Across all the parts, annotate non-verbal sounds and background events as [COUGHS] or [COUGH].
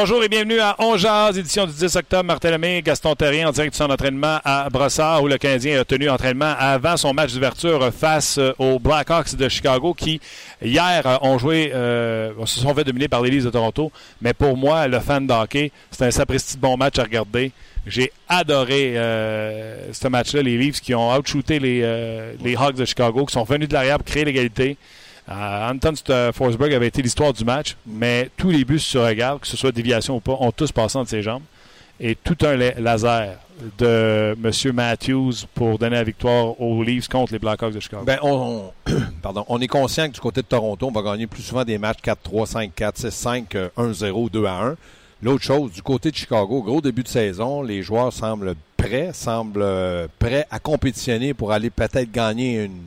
Bonjour et bienvenue à On Jazz, édition du 10 octobre. Martin Gaston Terrien en direct de son entraînement à Brossard où le Canadien a tenu entraînement avant son match d'ouverture face aux Blackhawks de Chicago qui, hier, ont joué, euh, se sont fait dominer par les de Toronto. Mais pour moi, le fan de hockey, c'est un sapristi bon match à regarder. J'ai adoré euh, ce match-là. Les Leafs qui ont outshooté les, euh, les Hawks de Chicago, qui sont venus de l'arrière pour créer l'égalité. Euh, Anton Forsberg avait été l'histoire du match, mais tous les buts sur regard, que ce soit déviation ou pas, ont tous passé entre ses jambes. Et tout un laser de M. Matthews pour donner la victoire aux Leafs contre les Blackhawks de Chicago. Ben, on, [COUGHS] pardon, on est conscient que du côté de Toronto, on va gagner plus souvent des matchs 4-3, 5-4, 6-5, 1-0, 2-1. L'autre chose, du côté de Chicago, gros début de saison, les joueurs semblent prêts, semblent euh, prêts à compétitionner pour aller peut-être gagner une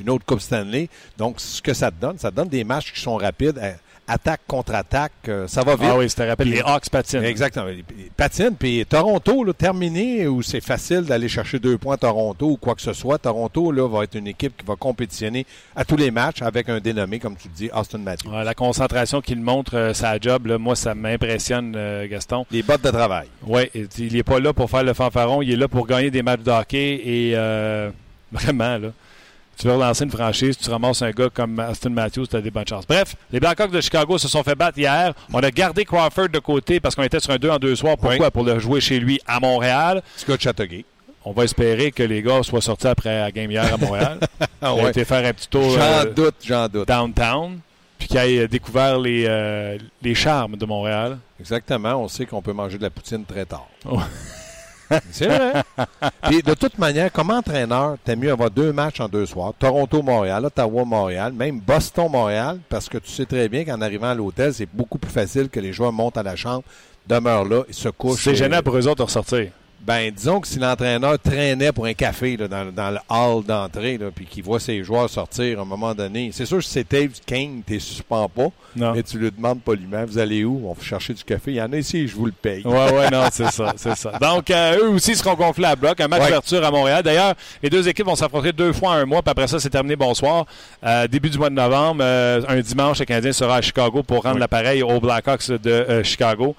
une autre Coupe Stanley. Donc, ce que ça te donne, ça te donne des matchs qui sont rapides. Euh, attaque contre attaque, euh, ça va vite. Ah oui, c'était rapide. Les Hawks patinent. Exactement. Ils patinent. Puis Toronto, là, terminé, où c'est facile d'aller chercher deux points Toronto ou quoi que ce soit. Toronto là, va être une équipe qui va compétitionner à tous les matchs avec un dénommé, comme tu dis, Austin Matthews. la concentration qu'il montre, euh, sa job, là, moi, ça m'impressionne, Gaston. Les bottes de travail. Oui, il n'est pas là pour faire le fanfaron, il est là pour gagner des matchs de hockey et [LAUGHS] vraiment, là tu veux relancer une franchise, tu ramasses un gars comme Aston Matthews, tu as des bonnes chances. Bref, les Blackhawks de Chicago se sont fait battre hier. On a gardé Crawford de côté parce qu'on était sur un 2 en 2 soirs. Pourquoi? Pour le jouer chez lui à Montréal. Scott Chateauguay. On va espérer que les gars soient sortis après la game hier à Montréal. [LAUGHS] ah ouais. été faire un petit tour. J'en euh, doute, j'en doute. Downtown. Puis qu'ils aient découvert les, euh, les charmes de Montréal. Exactement. On sait qu'on peut manger de la poutine très tard. C'est vrai. [LAUGHS] Puis de toute manière, comme entraîneur, t'aimes mieux avoir deux matchs en deux soirs. Toronto-Montréal, Ottawa-Montréal, même Boston-Montréal, parce que tu sais très bien qu'en arrivant à l'hôtel, c'est beaucoup plus facile que les joueurs montent à la chambre, demeurent là, et se couchent. C'est gênant pour eux autres de ressortir. Ben, disons que si l'entraîneur traînait pour un café là, dans, dans, le hall d'entrée, puis qu'il voit ses joueurs sortir à un moment donné, c'est sûr que si c'est Dave King, tu suspends pas, non. mais tu lui demandes poliment, vous allez où? On va chercher du café. Il y en a ici, je vous le paye. Ouais, ouais, non, c'est ça, c'est ça. Donc, euh, eux aussi seront gonflés à bloc. Un match d'ouverture à Montréal. D'ailleurs, les deux équipes vont s'affronter deux fois en un mois, puis après ça, c'est terminé. Bonsoir. Euh, début du mois de novembre, euh, un dimanche, le Canadien sera à Chicago pour rendre l'appareil aux Blackhawks de Chicago.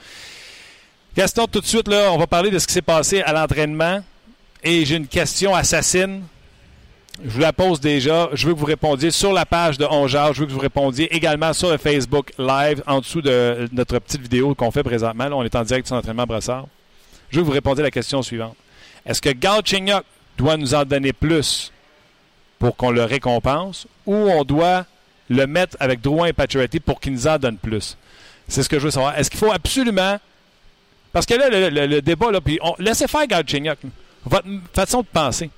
Gaston, tout de suite, là, on va parler de ce qui s'est passé à l'entraînement. Et j'ai une question assassine. Je vous la pose déjà. Je veux que vous répondiez sur la page de Ongeard. Je veux que vous répondiez également sur le Facebook Live en dessous de notre petite vidéo qu'on fait présentement. Là, on est en direct sur l'entraînement Brassard. Je veux que vous répondiez à la question suivante. Est-ce que Galchenyuk doit nous en donner plus pour qu'on le récompense ou on doit le mettre avec Drouin et Pacioretty pour qu'il nous en donne plus? C'est ce que je veux savoir. Est-ce qu'il faut absolument parce que là, le, débat, là, puis on, laissez faire Galchenyuk. Votre façon de penser.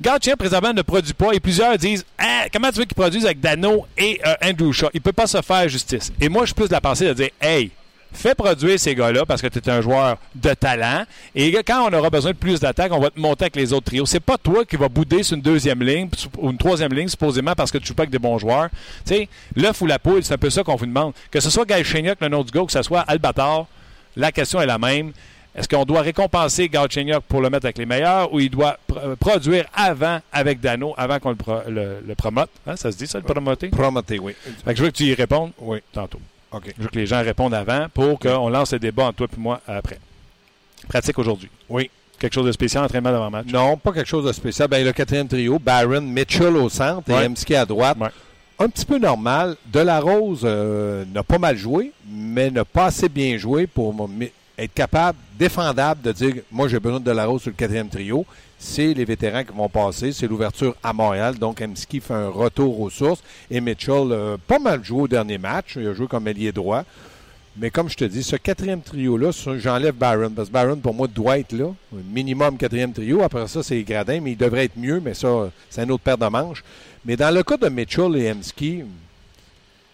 Galchenyuk, présentement, ne produit pas et plusieurs disent ah, Comment tu veux qu'il produise avec Dano et euh, Andrew Shaw? Il ne peut pas se faire justice. Et moi, je suis plus de la pensée de dire Hey, fais produire ces gars-là parce que tu es un joueur de talent. Et quand on aura besoin de plus d'attaques, on va te monter avec les autres trios. C'est pas toi qui vas bouder sur une deuxième ligne ou une troisième ligne, supposément parce que tu joues pas avec des bons joueurs. Tu sais, l'œuf ou la poule, c'est un peu ça qu'on vous demande. Que ce soit Galchenyuk, le nom du gars, que ce soit Albatar, la question est la même. Est-ce qu'on doit récompenser Galchenyuk pour le mettre avec les meilleurs ou il doit euh, produire avant avec Dano, avant qu'on le, promote? Hein, ça se dit ça, le promoter? Promoter, oui. je veux que tu y répondes oui. tantôt. Je veux que les gens répondent avant pour qu'on lance le débat entre toi et moi après. Pratique aujourd'hui. Oui. Quelque chose de spécial, entraînement d'avant-match? Non, pas quelque chose de spécial. Ben, le quatrième trio, Barron, Mitchell au centre et Emski à droite. Un petit peu normal. De la Rose euh, n'a pas mal joué, mais n'a pas assez bien joué pour être capable, défendable, de dire moi j'ai besoin de la Rose sur le quatrième trio. C'est les vétérans qui vont passer. C'est l'ouverture à Montréal. Donc, Emski fait un retour aux sources. Et Mitchell, euh, pas mal joué au dernier match. Il a joué comme ailier droit. Mais comme je te dis, ce quatrième trio-là, j'enlève Barron. Parce que Barron, pour moi, doit être là. Minimum quatrième trio. Après ça, c'est Gradin, mais il devrait être mieux. Mais ça, c'est un autre paire de manches. Mais dans le cas de Mitchell et Emski,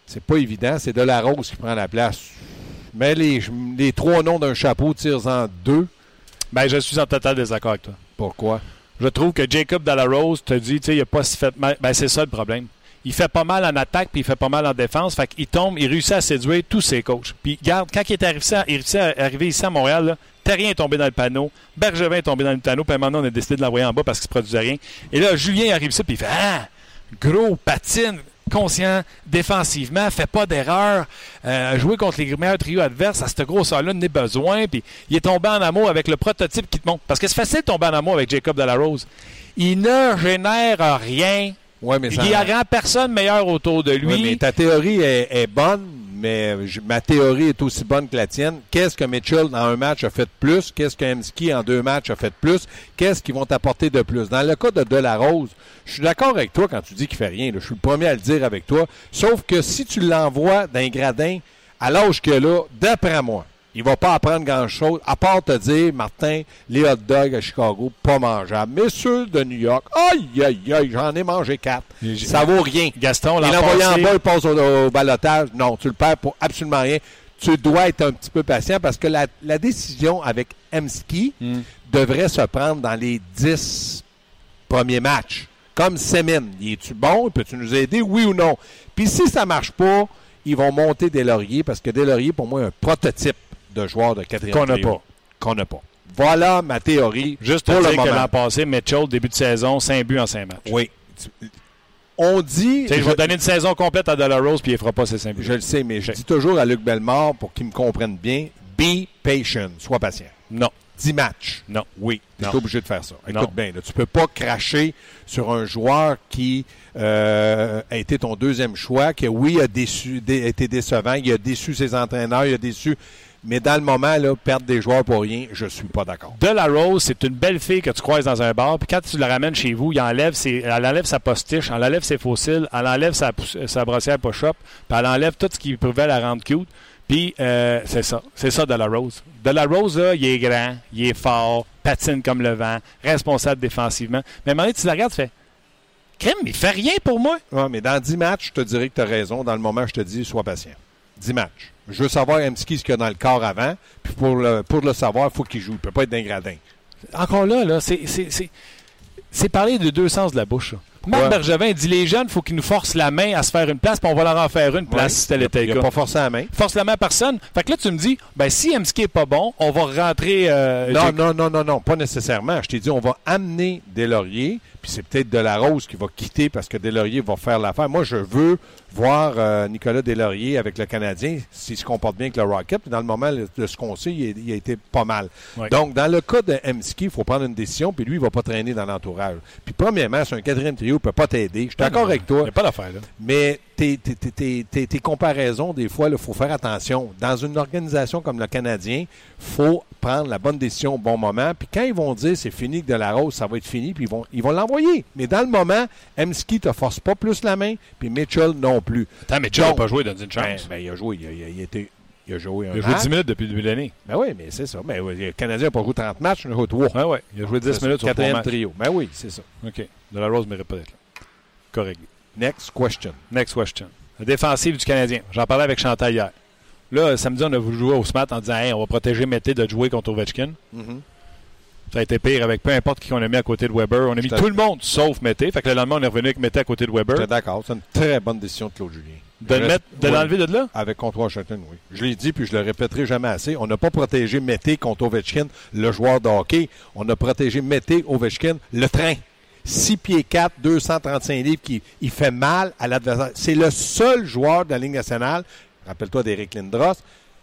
c'est pas évident. C'est de la Rose qui prend la place. Mais les, les trois noms d'un chapeau, tire-en deux. Ben, je suis en total désaccord avec toi. Pourquoi? Je trouve que Jacob Rose te dit, tu sais, il a pas si fait mal. Ben, c'est ça le problème. Il fait pas mal en attaque, puis il fait pas mal en défense. Fait qu'il tombe, il réussit à séduire tous ses coachs. Puis, garde, quand il est arrivé, à ici à Montréal, Terrien est tombé dans le panneau, Bergevin est tombé dans le panneau, puis maintenant, on a décidé de l'envoyer en bas parce qu'il se produisait rien. Et là, Julien arrive ici, puis il fait Ah, gros patine, conscient défensivement, fait pas d'erreur, euh, jouer contre les meilleurs trios adverses, à cette grosseur-là, n'est besoin. Puis il est tombé en amour avec le prototype qui te montre. Parce que c'est facile de tomber en amour avec Jacob Delarose. Il ne génère rien. Ouais, mais il n'y a rien personne meilleur autour de lui. mais ta théorie est bonne, mais ma théorie est aussi bonne que la tienne. Qu'est-ce que Mitchell, dans un match, a fait de plus? Qu'est-ce que Hemsky, en deux matchs, a fait de plus? Qu'est-ce qu'ils vont t'apporter de plus? Dans le cas de Delarose, je suis d'accord avec toi quand tu dis qu'il fait rien. Je suis le premier à le dire avec toi. Sauf que si tu l'envoies d'un gradin à l'âge a là, d'après moi, il va pas apprendre grand-chose, à part te dire, Martin, les hot dogs à Chicago, pas mangeables. Mais ceux de New York, aïe, aïe, aïe, j'en ai mangé quatre. Ça vaut rien. Gaston, Il envoyé en bas, il passe au, balotage. Non, tu le perds pour absolument rien. Tu dois être un petit peu patient parce que la, décision avec Emski hmm. devrait se prendre dans les dix premiers matchs. Comme Semin. Es-tu bon? Peux-tu nous aider? Oui ou non? Puis si ça marche pas, ils vont monter des lauriers parce que des lauriers, pour moi, est un prototype de joueurs de quatrième Qu'on n'a pas. Qu'on n'a pas. Voilà ma théorie. Juste pour le dire que l'an passé, Mitchell, début de saison, 5 buts en 5 matchs. Oui. On dit. je, vais donner une saison complète à Delarose puis il ne fera pas ses 5 buts. Je le sais, mais je dis toujours à Luc Bellemare, pour qu'il me comprenne bien, be patient, sois patient. Non. 10 matchs. Non. Oui, tu es obligé de faire ça. Écoute bien, tu ne peux pas cracher sur un joueur qui euh, a été ton deuxième choix, qui, oui, a, déçu, été décevant, il a déçu ses entraîneurs, il a déçu mais dans le moment, là, perdre des joueurs pour rien, je suis pas d'accord. De la Rose, c'est une belle fille que tu croises dans un bar, puis quand tu la ramènes chez vous, il enlève ses, elle enlève sa postiche, elle enlève ses fossiles, elle enlève sa, sa brossière push-up, puis elle enlève tout ce qui pouvait la rendre cute. Puis euh, c'est ça, c'est ça de la Rose. De la Rose, là, il est grand, il est fort, patine comme le vent, responsable défensivement. Mais à un moment donné, tu la regardes, tu fais Crème, il fait rien pour moi. Oui, mais dans 10 matchs, je te dirais que tu as raison. Dans le moment, je te dis, sois patient. 10 matchs. Je veux savoir Emski ce qu'il y a dans le corps avant. Puis pour le, pour le savoir, il faut qu'il joue. Il ne peut pas être d'un gradin. Encore là, là c'est parler de deux sens de la bouche. Marc Bergevin dit les jeunes, il faut qu'ils nous forcent la main à se faire une place, puis on va leur en faire une place si tel était le cas. pas forcé la main. Force la main à personne. Fait que là, tu me dis, ben si Emski est pas bon, on va rentrer. Euh, non, non, non, non, non, pas nécessairement. Je t'ai dit, on va amener des lauriers, puis c'est peut-être de la rose qui va quitter parce que Delaurier va faire l'affaire. Moi, je veux voir euh, Nicolas Delaurier avec le Canadien s'il se comporte bien avec le Rocket. Dans le moment de ce qu'on sait, il, a été pas mal. Donc, dans le cas de Emski, il faut prendre une décision, puis lui, il ne va pas traîner dans l'entourage. Puis premièrement, c'est un quatrième trio, il ne peut pas t'aider. Je suis d'accord avec toi. Il n'y a pas d'affaire, là. Mais tes, comparaisons, des fois, il faut faire attention. Dans une organisation comme le Canadien, faut prendre la bonne décision au bon moment. Puis quand ils vont dire c'est fini que de la rose, ça va être fini, puis ils vont ils vont l'envoyer. Mais dans le moment, Emski te force pas plus la main, puis Mitchell non plus. Attends, Mitchell n'a pas joué dans une chance. Ben, ben, il a joué. Il a, été, il a joué un Il a joué 10 minutes depuis le début de l'année. Ben oui, mais c'est ça. Ben, le Canadien n'a pas joué 30 matchs, il a joué 3. Ben oui, il a joué 10 minutes sur quatrième trio. Ben oui, c'est ça. OK. De la Rose mérite pas d'être là. Correct. Next question. Next question. La défensive du Canadien. J'en parlais avec Chantal hier. Là, samedi, on a voulu jouer au SMAT en disant hey, on va protéger Mété de jouer contre Ovechkin. Mm-hmm. Ça a été pire avec peu importe qui on a mis à côté de Weber. On a mis tout le monde sauf Mété. Fait que le lendemain, on est revenu avec Mété à côté de Weber. D'accord. C'est une très bonne décision de Claude Julien. De, l'enlever de là? Avec contre Washington, oui. Je l'ai dit, puis je le répéterai jamais assez. On n'a pas protégé Mété contre Ovechkin, le joueur de hockey. On a protégé Mété, Ovechkin, le train. 6 pieds 4, 235 livres, qui il fait mal à l'adversaire. C'est le seul joueur de la Ligue nationale. Rappelle-toi d'Eric Lindros.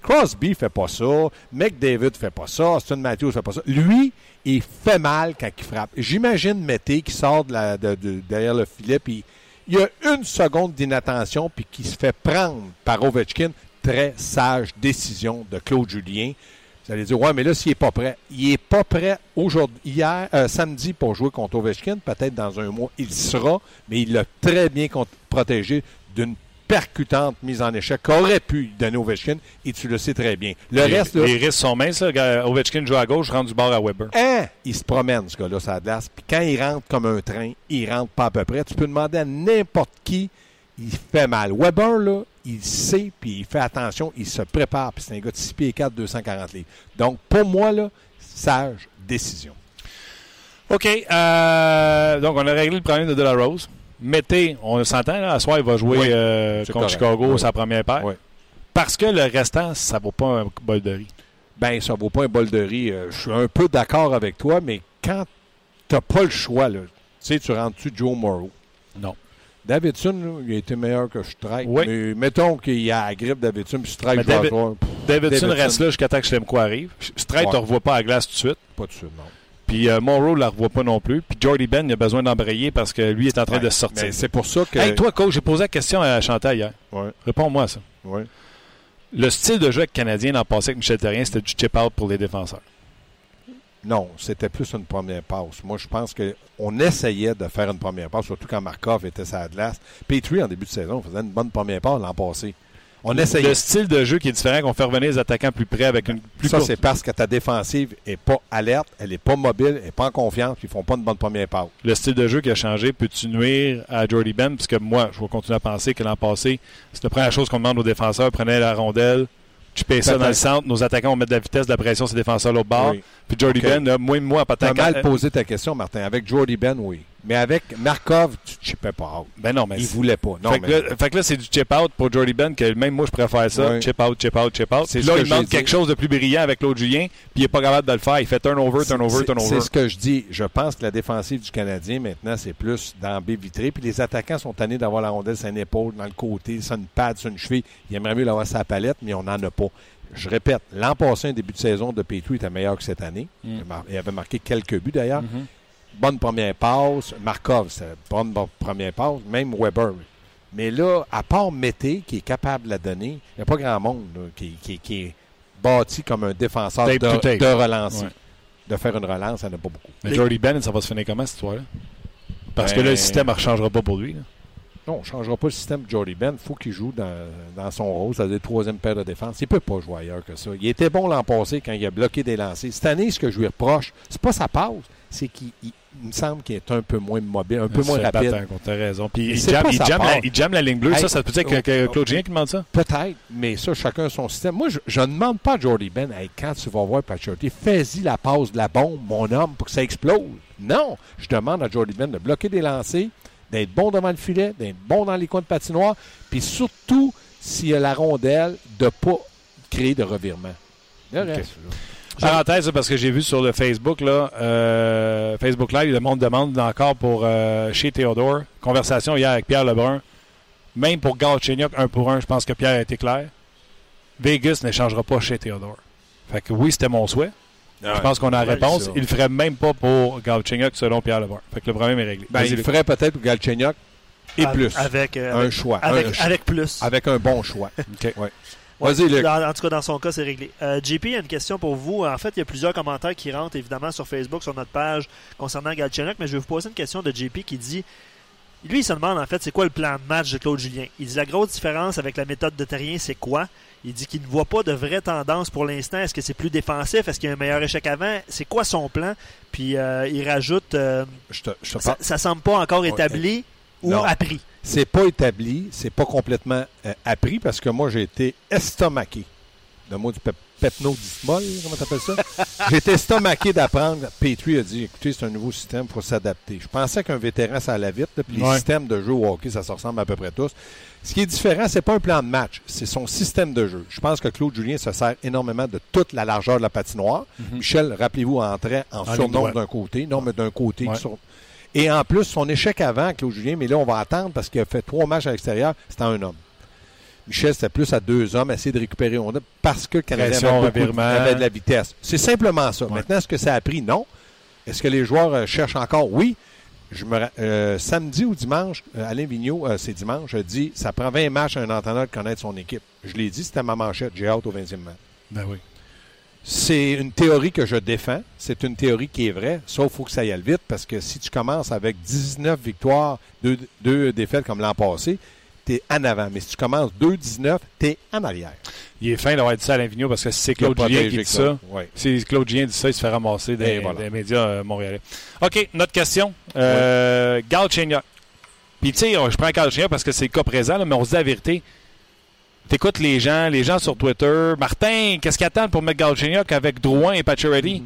Crosby fait pas ça. McDavid fait pas ça. Austin Matthews fait pas ça. Lui, il fait mal quand il frappe. J'imagine Mété qui sort de derrière le filet, puis il y a une seconde d'inattention, puis qui se fait prendre par Ovechkin. Très sage décision de Claude Julien. Vous allez dire, ouais, mais là, s'il n'est pas prêt, il n'est pas prêt aujourd'hui, hier, euh, samedi pour jouer contre Ovechkin. Peut-être dans un mois, il sera, mais il l'a très bien protégé d'une percutante mise en échec qu'aurait pu donner Ovechkin, et tu le sais très bien. Le les, reste, là, les risques sont minces. Là. Ovechkin joue à gauche, rentre du bord à Weber. hein, il se promène, ce gars-là, ça glace. Puis quand il rentre comme un train, il rentre pas à peu près. Tu peux demander à n'importe qui, il fait mal. Weber, là, il sait, puis il fait attention, il se prépare. Puis c'est un gars de 6 pieds 4, 240 livres. Donc, pour moi, là, sage décision. OK. Euh, donc, on a réglé le problème de De La Rose. Mettez, on s'entend, là, à soir, il va jouer Oui, euh, contre correct. Chicago, Oui. sa première paire. Oui. Parce que le restant, ça vaut pas un bol de riz. Ben, ça vaut pas un bol de riz. Euh, Je suis un peu d'accord avec toi, mais quand t'as pas le choix, là, tu sais, tu rentres-tu Joe Morrow? Non. Davidson, il a été meilleur que Strike. Oui. Mais mettons qu'il y a la grippe Davidson, puis Strike Pff, Davidson, Davidson. reste là jusqu'à temps que Schlemko arrive. Strike, Ouais. ne revoit pas à la glace tout de suite. Pas de suite, non. Puis euh, Morrow ne la revoit pas non plus. Puis Jordy Ben, il a besoin d'embrayer parce que lui est en train Ouais, de sortir. C'est pour ça que. Hey, toi, coach, j'ai posé la question à Chantal hier. Ouais, Réponds-moi à ça. ouais. Le style de jeu avec Canadien l'an passé avec Michel Terrien, c'était du chip-out pour les défenseurs. Non, c'était plus une première passe. Moi, je pense qu'on essayait de faire une première passe, surtout quand Markov était sa glace. Petrie, en début de saison, faisait une bonne première passe l'an passé. On essayait. Le style de jeu qui est différent, qu'on fait revenir les attaquants plus près avec une plus ça, c'est parce que ta défensive est pas alerte, elle est pas mobile, elle est pas en confiance, puis ils font pas une bonne première passe. Le style de jeu qui a changé, peux-tu nuire à Jordy Ben? Parce que moi, je vais continuer à penser que l'an passé, c'est la première chose qu'on demande aux défenseurs. Prenez la rondelle, tu payes ça dans le centre, nos attaquants vont mettre de la vitesse, de la pression sur les défenseurs l'autre bord. Oui. Puis Jordy Ok. Ben, là, moi, moi, en patin mal posé ta question, Martin. Avec Jordy Ben, oui. Mais avec Markov, tu ne chipais pas out. Ben non, mais Il voulait pas. Non, fait, que là, fait que là, c'est du chip out pour Jordy Ben, que même moi, je préfère ça. Chip out, chip out, chip out. Puis là, il demande quelque chose de plus brillant avec l'autre Julien, puis il n'est pas capable de le faire. Il fait turnover, turnover, turnover. c'est ce que je dis. Je pense que la défensive du Canadien, maintenant, c'est plus dans B vitré. Puis les attaquants sont tannés d'avoir la rondelle sur une épaule, dans le côté, sur une patte, sur une cheville. Ils aimeraient mieux l'avoir la palette, mais on n'en a pas. Je répète, l'an passé, un début de saison de Petrie était meilleur que cette année. Mm. Il Il avait marqué quelques buts d'ailleurs. Mhm. Bonne première passe. Markov, c'est une bonne, bonne première passe. Même Weber. Mais là, à part Mété, qui est capable de la donner, il n'y a pas grand monde là, qui, qui- qui est bâti comme un défenseur de, de relancer. Ouais. De faire une relance, il n'y en a pas beaucoup. Mais Jordy Ben, ça va se finir comment cette histoire-là? Parce que Ben- là, le système ne changera pas pour lui. là. Non, on ne changera pas le système de Jordy Ben. Il faut qu'il joue dans, dans son rôle, c'est-à-dire troisième paire de défense. Il ne peut pas jouer ailleurs que ça. Il était bon l'an passé quand il a bloqué des lancers. Cette année, ce que je lui reproche, c'est pas sa passe, c'est qu'il il- il me semble qu'il est un peu moins mobile, un peu moins rapide. t'as raison. Puis il jamme, il jamme la, il jamme la ligne bleue. Hey, ça, ça peut dire que, que oh, Claude Julien qui demande ça? Peut-être, mais ça, chacun son système. Moi, je ne demande pas à Jordy Ben, Hey, quand tu vas voir Pacioretty, fais-y la passe de la bombe, mon homme, pour que ça explose. Non, je demande à Jordy Ben de bloquer des lancers, d'être bon devant le filet, d'être bon dans les coins de patinoire, puis surtout, s'il y a la rondelle, de ne pas créer de revirement. Le reste. Parenthèse, parce que j'ai vu sur le Facebook, là, euh, Facebook Live, le monde demande encore pour euh, chez Théodore. Conversation hier avec Pierre Lebrun. Même pour Galchenyuk, un pour un, je pense que Pierre a été clair. Vegas n'échangera pas chez Théodore. Fait que oui, c'était mon souhait. Je pense qu'on a la réponse. ça. Il le ferait même pas pour Galchenyuk selon Pierre Lebrun. Fait que le problème est réglé. Ben, il ferait peut-être pour Galchenyuk et plus. Avec, euh, un avec, choix. avec, un choix. avec plus. Avec un bon choix. [LAUGHS] OK. Ouais. Ouais, Vas-y, Luc. dans- en tout cas, dans son cas, c'est réglé. Euh, JP, il y a une question pour vous. En fait, il y a plusieurs commentaires qui rentrent évidemment sur Facebook, sur notre page concernant Galchenyuk, mais je vais vous poser une question de JP qui dit lui, il se demande en fait c'est quoi le plan de match de Claude Julien? Il dit la grosse différence avec la méthode de Terrien, c'est quoi? Il dit qu'il ne voit pas de vraie tendance pour l'instant. Est-ce que c'est plus défensif? Est-ce qu'il y a un meilleur échec avant? C'est quoi son plan? Puis euh, il rajoute euh, Je te, je te ça, ça semble pas encore Ouais. établi ou Non. appris. C'est pas établi, c'est pas complètement euh, appris parce que moi j'ai été estomaqué. Le mot du pep pepno dismol, comment t'appelles ça? [LAUGHS] j'ai été estomaqué d'apprendre. Petrie a dit écoutez, c'est un nouveau système, il faut s'adapter. Je pensais qu'un vétéran, ça allait vite. là, Puis les systèmes de jeu au hockey, ça se ressemble à peu près tous. Ce qui est différent, c'est pas un plan de match, c'est son système de jeu. Je pense que Claude Julien se sert énormément de toute la largeur de la patinoire. Michel, rappelez-vous, entrait en, En surnombre d'un côté, non, mais d'un côté. Ouais. sur- Et en plus, son échec avant, Claude Julien, mais là, on va attendre parce qu'il a fait trois matchs à l'extérieur, c'était un homme. Michel, c'était plus à deux hommes, essayer de récupérer on parce que le Canadien avait, beaucoup avait de la vitesse. C'est simplement ça. Ouais. Maintenant, est-ce que ça a pris? Non. Est-ce que les joueurs euh, cherchent encore? Oui. Je me, euh, samedi ou dimanche, euh, Alain Vigneault, c'est dimanche, a dit ça prend 20 matchs à un entraîneur de connaître son équipe. Je l'ai dit, c'était ma manchette. J'ai hâte au 20e match. Ben oui. C'est une théorie que je défends. C'est une théorie qui est vraie, sauf qu'il faut que ça y aille vite parce que si tu commences avec 19 victoires, deux, deux défaites comme l'an passé, t'es en avant. Mais si tu commences 2-19, t'es en arrière. Il est fin d'avoir dit ça à Vigneault parce que si c'est Claude qui dit ça. Ouais. si Claude Julien dit ça, il se fait ramasser des, Et voilà. des médias euh, montréalais. OK, notre question. Euh, Galchenyuk. Puis, tu sais, je prends Galchenyuk parce que c'est le cas présent, là, mais on se dit la vérité. T'écoutes les gens, les gens sur Twitter. Martin, qu'est-ce qu'ils attendent pour mettre Galchenyuk avec Drouin et Pacioretty?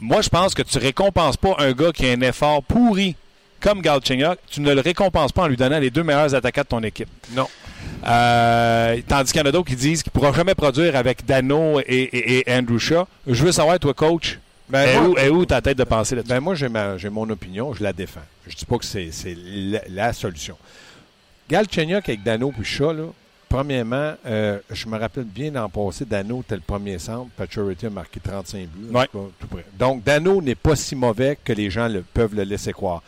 Moi, je pense que tu récompenses pas un gars qui a un effort pourri comme Galchenyuk. Tu ne le récompenses pas en lui donnant les deux meilleurs attaquants de ton équipe. Non. Euh, tandis qu'il y en a d'autres qui disent qu'il ne pourra jamais produire avec Dano et, et- et Andrew Shaw. Je veux savoir, toi, coach, Ben, moi- où, est où ta tête de penser là-dessus? Ben moi, j'ai, mon opinion, je la défends. Je dis pas que c'est, c'est la, la solution. Galchenyuk avec Dano puis Shaw, là, premièrement, euh, je me rappelle bien l'an passé, Dano était le premier centre, Paturity a marqué 35 buts. en Ouais. tout cas, tout près. Donc, Dano n'est pas si mauvais que les gens le- peuvent le laisser croire.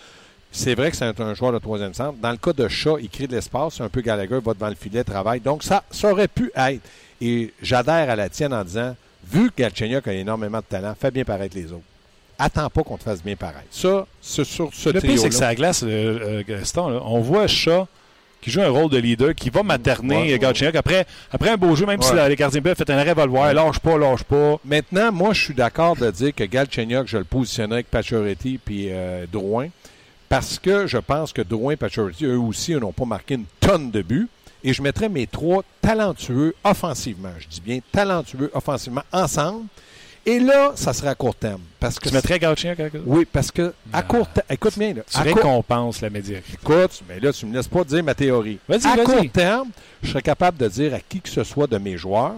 C'est vrai que c'est un, un joueur de troisième centre. Dans le cas de Shaw, il crée de l'espace, c'est un peu Gallagher, va devant le filet, travaille. Donc, ça, ça aurait pu être. Et j'adhère à la tienne en disant, vu que Galchenyuk a énormément de talent, fais bien paraître les autres. Attends pas qu'on te fasse bien paraître. Ça, c'est sur ce Le pire, c'est que la glace, euh, euh, Gaston. là. On voit Shaw qui joue un rôle de leader, qui va materner Ouais, ouais. Galchenyuk. Après, après un beau jeu, même si la- les gardiens ont fait un revolver, lâche pas, lâche pas. Maintenant, moi, je suis d'accord de dire que Galchenyuk, je le positionnerais avec Pacioretty puis euh, Drouin, parce que je pense que Drouin et Pacioretty, eux aussi, n'ont pas marqué une tonne de buts. Et je mettrais mes trois talentueux offensivement, je dis bien talentueux offensivement, ensemble. Et là, ça serait à court terme. Parce que Tu mettrais Galchenyuk avec Oui, parce que à Ah. court terme, écoute bien, là, Tu court- la médiocrité. Écoute, mais là, tu me laisses pas dire ma théorie. Vas-y, à court terme, je serais capable de dire à qui que ce soit de mes joueurs,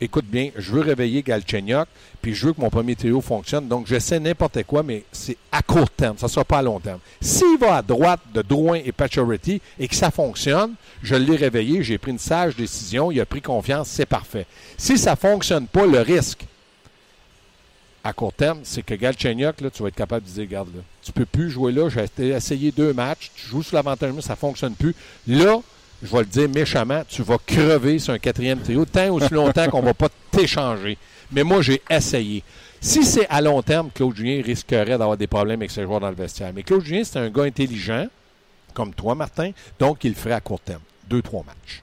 écoute bien, je veux réveiller Galchenyuk, puis je veux que mon premier trio fonctionne. Donc, j'essaie n'importe quoi, mais c'est à court terme. Ça ne sera pas à long terme. S'il va à droite de Drouin et Pacioretty et que ça fonctionne, je l'ai réveillé, j'ai pris une sage décision, il a pris confiance, c'est parfait. Si ça ne fonctionne pas, le risque, à court terme, c'est que Galchenyuk, là, tu vas être capable de dire, regarde, là, tu peux plus jouer là, j'ai essayé deux matchs, tu joues sur l'avantage, ça fonctionne plus. Là, je vais le dire méchamment, tu vas crever sur un quatrième trio tant aussi longtemps qu'on va pas t'échanger. Mais moi, j'ai essayé. Si c'est à long terme, Claude Julien risquerait d'avoir des problèmes avec ses joueurs dans le vestiaire. Mais Claude Julien, c'est un gars intelligent, comme toi, Martin, donc il le ferait à court terme. Deux, trois matchs.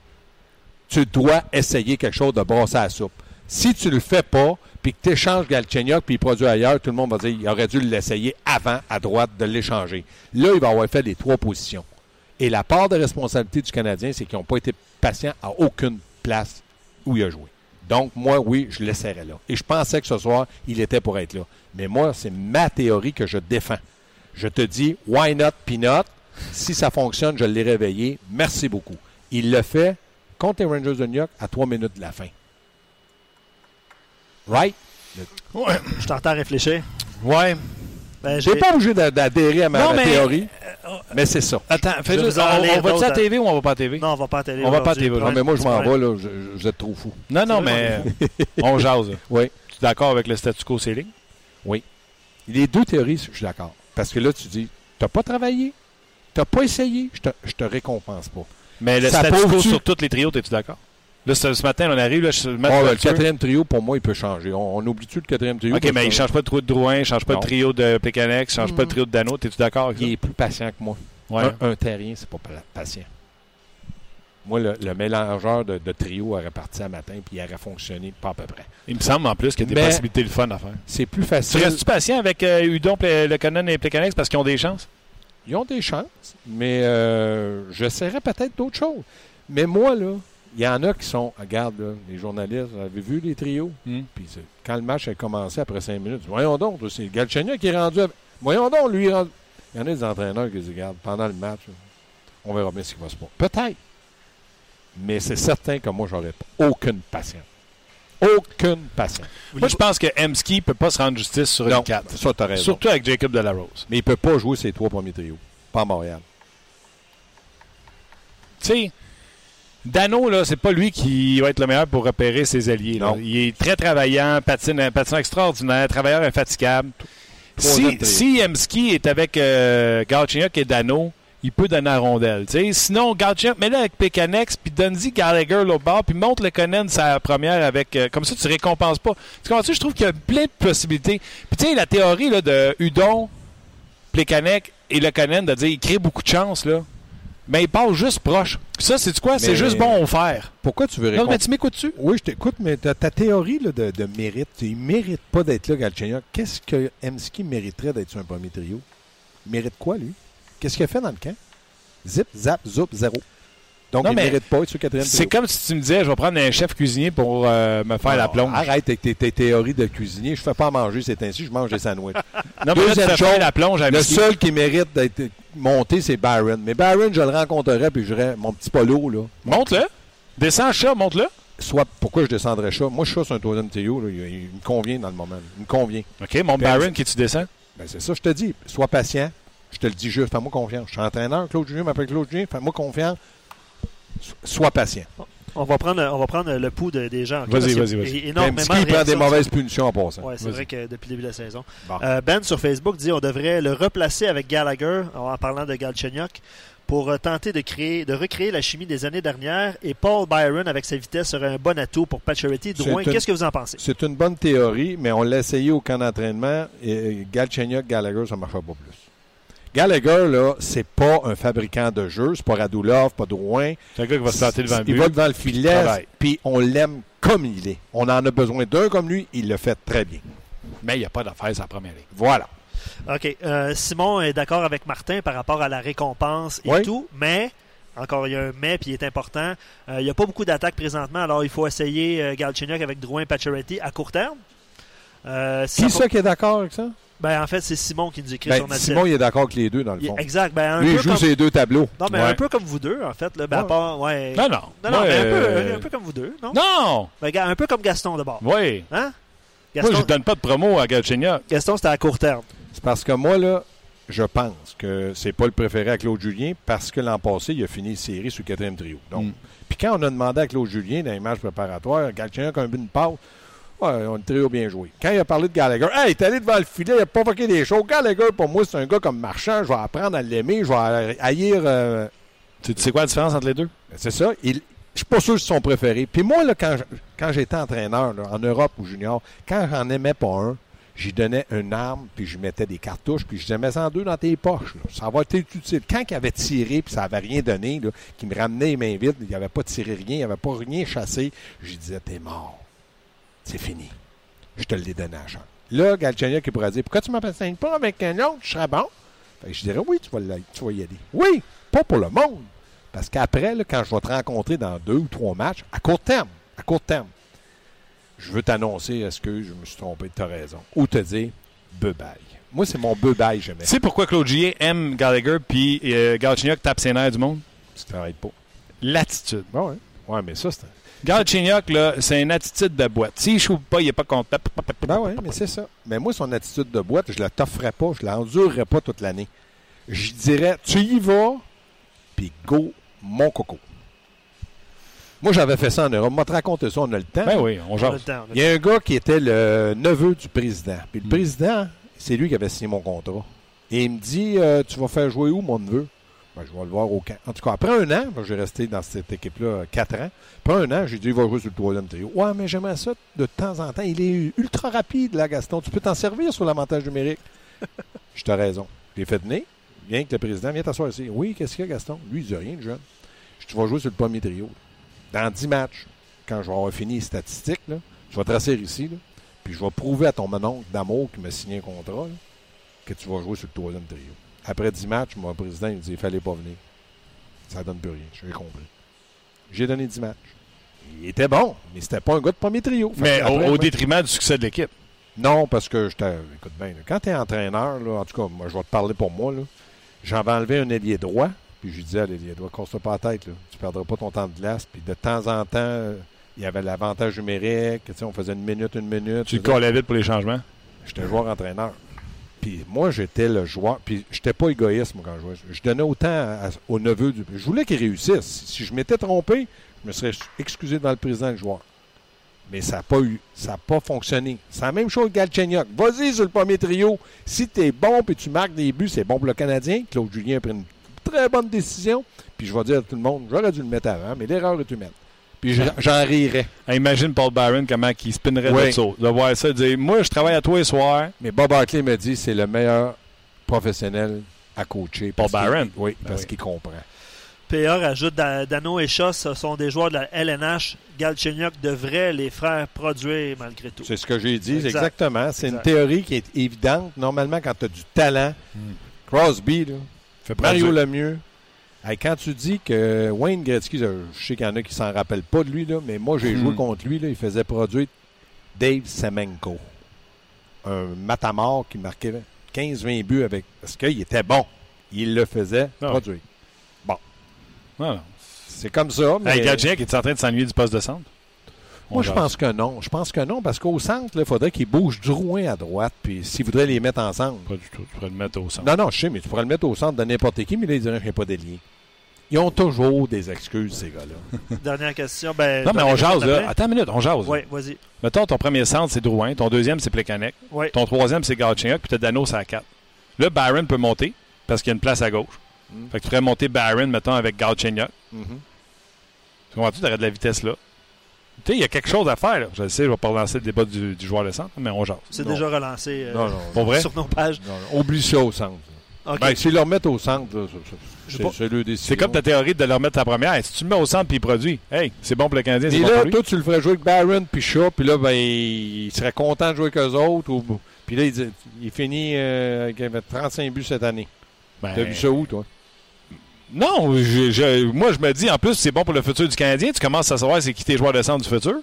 Tu dois essayer quelque chose de brasser à la soupe. Si tu le fais pas, puis que tu échanges Galchenyuk, puis il produit ailleurs, tout le monde va dire il aurait dû l'essayer avant, à droite, de l'échanger. Là, il va avoir fait les trois positions. Et la part de responsabilité du Canadien, c'est qu'ils n'ont pas été patients à aucune place où il a joué. Donc, moi, oui, je l'essaierais là. Et je pensais que ce soir, il était pour être là. Mais moi, c'est ma théorie que je défends. Je te dis, why not, peanut? Si ça fonctionne, je l'ai réveillé. Merci beaucoup. Il le fait contre les Rangers de New York à trois minutes de la fin. Right? Je t'entends réfléchir. Ouais. Ben, Je j'ai- n'ai pas obligé d'a- d'adhérer à ma, Non, ma mais- théorie, mais c'est ça. Attends, fais juste. On, on va-tu à la TV ou on va pas à la TV? Non, on va pas à la télé. On va pas à la télé. Non, mais moi, je m'en vais, là. je- Vous êtes trop fou. Non, non, mais on jase. [LAUGHS] Oui. Tu es d'accord avec le statu quo ceiling? Les deux théories, je suis d'accord. Parce que là, tu dis, tu n'as pas travaillé, tu n'as pas essayé, je te, je te récompense pas. Mais le Ça statu quo sur tous les trios, es-tu d'accord? Là, ce, matin, on arrive, là, je Matt le quatrième trio, pour moi, il peut changer. On, on oublie-tu le quatrième trio? OK, mais il que- change pas de trio de Drouin, il change pas Non. de trio de Pécanex, il change pas de trio de Dano. Es-tu d'accord avec ça? Il est plus patient que moi. Ouais. Un, un terrien, c'est pas pa- patient. Moi, le, le mélangeur de, de trio aurait parti à matin, puis il aurait fonctionné pas à peu près. Il me semble en plus qu'il y a des Mais- possibilités le fun à faire. C'est plus Tu facile. restes-tu patient avec euh, Udon, Plé- Lekonen et Pécanex parce qu'ils ont des chances? Ils ont des chances, mais euh, j'essaierais peut-être d'autres choses. Mais moi, là, il y en a qui sont, regarde, là, les journalistes, vous avez vu les trios? Hmm. Puis quand le match a commencé après cinq minutes, voyons donc, c'est Galchenyuk qui est rendu. avec- Voyons donc, lui, rendu- Il y en a des entraîneurs qui disent, regarde, pendant le match, on verra bien ce qui va se passer. Peut-être. Mais c'est certain que moi, j'aurais aucune patience. Aucune patience. Moi, je pense que Emski ne peut pas se rendre justice sur une Non, 4. ça, t'as raison. Surtout avec Jacob Delarose. Mais il peut pas jouer ses trois premiers trios. Pas à Montréal. Tu sais, Dano, là, c'est pas lui qui va être le meilleur pour repérer ses alliés. là. Il est très travaillant, patine, un patin extraordinaire, travailleur infatigable. Si, si Emski est avec euh, Galchenyuk et Dano, il peut donner la rondelle. Sinon, Galchenyuk, mets-le avec Pécanex, puis donne-y Gallagher l'autre bord, puis monte le Conan sa première avec... euh, comme ça, tu récompenses pas. Tu comprends-tu? Je trouve qu'il y a plein de possibilités. Puis tu sais, la théorie là, de Udon, Plekanec et le Conan de dire il crée beaucoup de chance, là. Mais il passe juste proche. Ça, c'est quoi? C'est juste bon au fer. Pourquoi tu veux Non, répondre? mais tu m'écoutes-tu? Oui, je t'écoute, mais ta, ta théorie là, de, de mérite, il ne mérite pas d'être là, Galchenyuk. Qu'est-ce que Emski mériterait d'être sur un premier trio? Il mérite quoi, lui? Qu'est-ce qu'il a fait dans le camp? Zip, zap, zoup, zéro. Donc, Non, il ne mérite pas d'être sur quatrième C'est comme si tu me disais, je vais prendre un chef cuisinier pour euh, me faire la Non, plonge. Arrête avec tes, tes théories de cuisinier. Je ne fais pas manger ces temps-ci, je mange des sandwichs. [LAUGHS] Non, mais là, Deuxième fais chose, la plonge à Le seul qui mérite d'être monté, c'est Byron. Mais Byron, je le rencontrerais, puis je dirais, mon petit polo, là. Monte-le. Descends, chat, monte-le. Soit, pourquoi je descendrais ça? Moi, je suis sur un troisième trio, là, il, il me convient dans le moment. Il me convient. OK, monte Ben, Byron qui tu descends? Ben, c'est ça, je te dis. Sois patient. Je te le dis juste. Fais-moi confiance. Je suis entraîneur. Claude Julien m'appelle Claude Julien. Fais-moi confiance. So- Sois patient. On va prendre, on va prendre le pouls de- des gens. Vas-y, vas-y, vas-y. Énormément Même prend des mauvaises punitions en passant. Ouais, c'est vrai que depuis le début de la saison. Bon. Euh, ben sur Facebook dit on devrait le replacer avec Gallagher en parlant de Galchenyuk pour euh, tenter de créer, de recréer la chimie des années dernières. Et Paul Byron avec sa vitesse serait un bon atout pour Pacioretty. Drouin, qu'est-ce que vous en pensez? C'est une bonne théorie, mais on l'a essayé au camp d'entraînement. Et Galchenyuk, Gallagher, ça ne marchera pas plus. Gallagher, là, c'est pas un fabricant de jeux. C'est pas Radulov, pas Drouin. C'est un gars qui va se tenter devant le Il but. va devant le filet, puis on l'aime comme il est. On en a besoin d'un comme lui. Il le fait très bien. Mais il n'y a pas d'affaires la première ligne. Voilà. OK. euh, Simon est d'accord avec Martin par rapport à la récompense et Oui. tout, mais, encore il y a un mais, puis il est important, euh, il n'y a pas beaucoup d'attaques présentement, alors il faut essayer euh, Galchenyuk avec Drouin Pacioretty à court terme. Euh, Qui ça ça qui est d'accord avec ça? Ben, en fait, c'est Simon qui nous écrit Ben, sur notre Simon, il est d'accord avec les deux, dans le fond. Exact. Ben, un Lui, il peu joue comme... ces deux tableaux. Non, mais Ouais. un peu comme vous deux, en fait. Là, ben, à Ouais. part- ouais. Non, non. Non, non, Moi, mais un, euh, peu, un peu comme vous deux, non? Non! Ben, un peu comme Gaston, d'abord. Oui. Hein? Moi, Gaston, je ne donne pas de promo à Galchenyuk. Gaston c'était à court terme. C'est parce que moi, là, je pense que c'est pas le préféré à Claude Julien parce que l'an passé, il a fini série sur le quatrième trio. Donc, Mm. Puis quand on a demandé à Claude Julien dans les matchs préparatoires, Galchenyuk a un but de passe, ouais, on trio bien joué. Quand il a parlé de Gallagher, hey, il est allé devant le filet, il a provoqué des choses. Gallagher, pour moi, c'est un gars comme marchand, je vais apprendre à l'aimer, je vais haïr. euh, Tu tu sais quoi la différence entre les deux? c'est ça. Il, je suis pas sûr que c'est son préféré. Puis moi, là, quand, j'étais entraîneur là, en Europe ou junior, quand j'en aimais pas un, j'y donnais une arme, puis je mettais des cartouches, puis je disais, mets en deux dans tes poches. là. Ça va être utile. Quand il avait tiré, puis ça avait rien donné, là, qu'il me ramenait les mains vides, il n'avait pas tiré rien, il n'avait pas rien chassé, je lui disais, t'es mort. C'est fini. Je te l'ai donné à la chance. Là, Galchenyuk, il pourrait dire, pourquoi tu ne m'enseignes pas avec un autre, je serais bon? Fait que je dirais, oui, tu vas, l'aider, tu vas y aller. Oui, pas pour le monde. Parce qu'après, quand je vais te rencontrer dans deux ou trois matchs, à court terme, à court terme, je veux t'annoncer, est-ce que je me suis trompé, tu as raison. Ou te dire, bye Moi, c'est mon bye jamais. Tu sais pourquoi Claude Julien aime Gallagher puis euh, Galchenyuk tape ses nerfs du monde? Tu travailles pas. L'attitude. Ben ouais. Ouais, mais ça, c'est. Galchenyuk, là, c'est une attitude de boîte. S'il ne choue pas, il n'est pas content. Ben oui, mais c'est ça. Mais moi, son attitude de boîte, je la t'offrais pas, je la endurerais pas toute l'année. Je dirais, tu y vas, puis go, mon coco. Moi, j'avais fait ça en Europe. Moi, te raconter ça, on a le temps. Ben oui, on jase. Il y a un gars qui était le neveu du président. Puis le Mm. président, c'est lui qui avait signé mon contrat. Et il me dit euh, Tu vas faire jouer où, mon neveu? Ben, Je vais le voir au camp. En tout cas, après un an, ben, j'ai resté dans cette équipe-là euh, quatre ans. Après un an, j'ai dit Il va jouer sur le troisième trio. Ouais, mais j'aimerais ça de temps en temps. Il est ultra rapide, là, Gaston. Tu peux t'en servir sur l'avantage numérique. [LAUGHS] Je t'ai raison. J'ai fait venir. Viens avec le président, viens t'asseoir ici. Oui, qu'est-ce qu'il y a, Gaston? Lui, il dit rien, le jeune. Je Tu vas jouer sur le premier trio. Dans 10 matchs, quand je vais avoir fini les statistiques, là, je vais te rasseoir ici, là, puis je vais prouver à ton mononcle d'amour qui m'a signé un contrat là, que tu vas jouer sur le troisième trio. Après 10 matchs, mon président il me dit il fallait pas venir. Ça donne plus rien. J'ai compris. J'ai donné 10 matchs. Il était bon, mais c'était pas un gars de premier trio. Fait Mais après, au, détriment du succès de l'équipe. non, parce que j'étais. Écoute bien, quand tu es entraîneur, là, en tout cas, moi, je vais te parler pour moi. J'avais enlevé un ailier droit, puis je lui disais à l'ailier droit, casse-toi pas la tête, là, tu perdras pas ton temps de glace. Puis de temps en temps, euh, il y avait l'avantage numérique, on faisait une minute, une minute. Tu collais vite pour les changements? J'étais joueur-entraîneur. Puis moi, j'étais le joueur. Puis j'étais pas égoïste, quand je jouais. Je donnais autant à- à- au neveu du. Je voulais qu'il réussisse. Si, je m'étais trompé, je me serais excusé devant le président le joueur. Mais ça n'a pas eu. Ça n'a pas fonctionné. C'est la même chose que Galchenyuk. Vas-y sur le premier trio. Si tu es bon puis tu marques des buts, c'est bon pour le Canadien. Claude Julien a pris une très bonne décision. Puis je vais dire à tout le monde, j'aurais dû le mettre avant, mais l'erreur est humaine. Puis je- j'en rirais. Imagine Paul Byron comment il spinnerait Oui. de saut. De voir ça, de dire Moi, je travaille à toi les soirs. Mais Bob Hartley me dit c'est le meilleur professionnel à coacher. Paul Byron? Oui, Ben parce oui. qu'il comprend. PA rajoute Da- Dano et Shaw, ce sont des joueurs de la LNH. Galchenyuk devrait les faire produire malgré tout. C'est ce que j'ai dit, Exact. exactement. C'est une théorie qui est évidente. Normalement, quand tu as du talent, Hmm. Crosby, là, Fait Mario. Lemieux, hey, quand tu dis que Wayne Gretzky, je sais qu'il y en a qui s'en rappellent pas de lui, là, mais moi, j'ai Hmm. joué contre lui. Là, il faisait produire Dave Semenko, un matamor qui marquait 15-20 buts avec. Parce qu'il était bon. Il le faisait Ah produire. Non, non. C'est comme ça. Mais... Hey, Galchenyuk, est en train de s'ennuyer du poste de centre? Moi, je pense que non. Je pense que non, parce qu'au centre, il faudrait qu'il bouge Drouin à droite, puis s'il voudrait les mettre ensemble. Pas du tout. Tu pourrais le mettre au centre. Non, non, je sais, mais tu pourrais le mettre au centre de n'importe qui, mais là, il dirait qu'il n'y a pas d'ailier. Ils ont toujours des excuses, ces gars-là. [LAUGHS] Dernière question. Ben, Non, mais on jase, là. Attends une minute, on jase. Oui, vas-y. Mettons, ton premier centre, c'est Drouin. Ton deuxième, c'est Plekanec. Oui. Ton troisième, c'est Galchenyuk. Puis t'as Dano, c'est à 4. Là, Byron peut monter parce qu'il y a une place à gauche. Mm. Fait que tu ferais monter Byron, mettons, avec Galchenyuk. Tu comprends-tu? De la vitesse là. Tu sais, il y a quelque chose à faire. Là. Je le sais, je vais pas relancer le débat du, du joueur de centre, mais on jase. C'est déjà relancé euh, Non, non. Pour vrai? sur nos pages. non, non. Oublie ça au centre. OK. Ben, s'ils le remettent au centre, c'est- comme ta théorie de le remettre à première. Si tu le mets au centre puis il produit, hey, c'est bon pour le Canadien, Et bon là, toi, tu le ferais jouer avec Barron puis Shaw, puis là, ben, il serait content de jouer avec eux autres. Ou... Puis là, il, dit- il finit euh, avec avec 35 buts cette année. Ben, T'as vu ça où, toi? Non, je- je- moi je me dis, en plus, c'est bon pour le futur du Canadien. Tu commences à savoir c'est qui tes joueurs de centre du futur.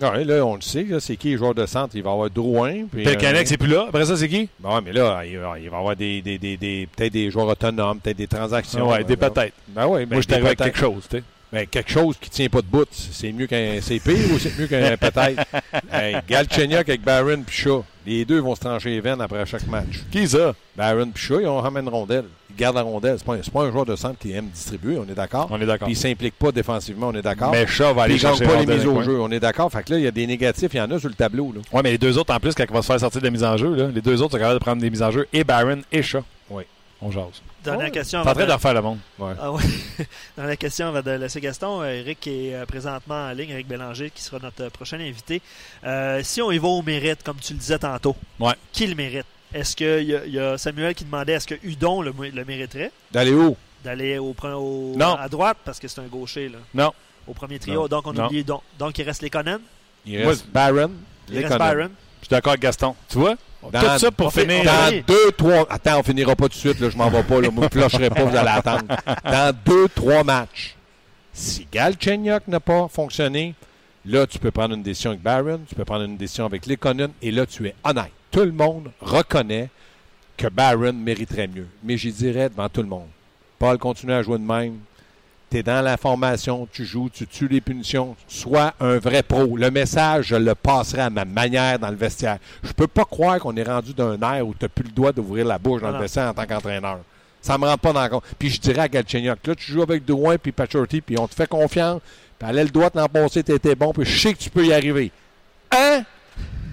Non, là, on le sait, c'est qui les joueurs de centre? Il va y avoir Drouin. Puis, le euh, c'est plus là. Après ça, c'est qui? Ben ouais, mais là, il va, y avoir des, des, des, des- peut-être des joueurs autonomes, peut-être des transactions. ouais, des peut-être. Ben oui, ben, moi, je t'arrive avec quelque chose, tu sais. Ben, quelque chose qui tient pas de bout. C'est mieux qu'un. C'est pire ou c'est mieux qu'un peut-être? [LAUGHS] hey, Galchenyuk avec Barron puis Shaw. Les deux vont se trancher les veines après chaque match. Qui ça? Barron puis Shaw, ils ont ramène rondelle. Ils gardent la rondelle. C'est pas, un- pas un joueur de centre qui aime distribuer, on est d'accord? On est d'accord. Puis il s'implique pas défensivement, on est d'accord? Mais Shaw va Puis aller il gagne chercher pas les mises au jeu, on est d'accord? Fait que là, il y a des négatifs, il y en a sur le tableau. Ouais, mais les deux autres, en plus, quand il va se faire sortir de la mise en jeu, là, les deux autres sont capables de prendre des mises en jeu, et Barron et Shaw. Oui. On jase. Dernière Ouais. question. T'es en avant train de de- refaire le monde. Ouais. Ah ouais. [LAUGHS] Dernière question avant de laisser Gaston. Euh, Eric est euh, présentement en ligne, Eric Bélanger, qui sera notre euh, prochain invité. Euh, si on y va au mérite, comme tu le disais tantôt, Ouais. qui le mérite? Est-ce qu'il y, y a Samuel qui demandait est-ce que Udon le, le mériterait? D'aller où? d'aller au, Non. à droite parce que c'est un gaucher là, Non. au premier trio. Non. Donc on Non. oublie Udon. Donc il reste les Conan, Il Moi, reste Barron. il les reste Conan. Byron. Je suis d'accord avec Gaston. Tu vois? Dans- Tout ça pour finir. Dans deux, trois. Attends, on finira pas tout de suite, là, je m'en vais pas, là. Je flusherai pas, vous allez attendre. Dans deux, trois matchs, si Galchenyuk n'a pas fonctionné, là, tu peux prendre une décision avec Barron, tu peux prendre une décision avec Lekonen, et là, tu es honnête. Tout le monde reconnaît que Barron mériterait mieux. Mais j'y dirais devant tout le monde. Paul continue à jouer de même. Tu es dans la formation, tu joues, tu tues les punitions. Sois un vrai pro. Le message, je le passerai à ma manière dans le vestiaire. Je peux pas croire qu'on est rendu d'un air où tu n'as plus le droit d'ouvrir la bouche dans Non, le vestiaire en tant qu'entraîneur. Ça me rend pas dans le compte. Puis je dirais à Galchenyuk, là, tu joues avec Drouin puis Pachorty, puis on te fait confiance. Puis à l'aile droite, l'an passé, tu étais bon, puis je sais que tu peux y arriver. Hein?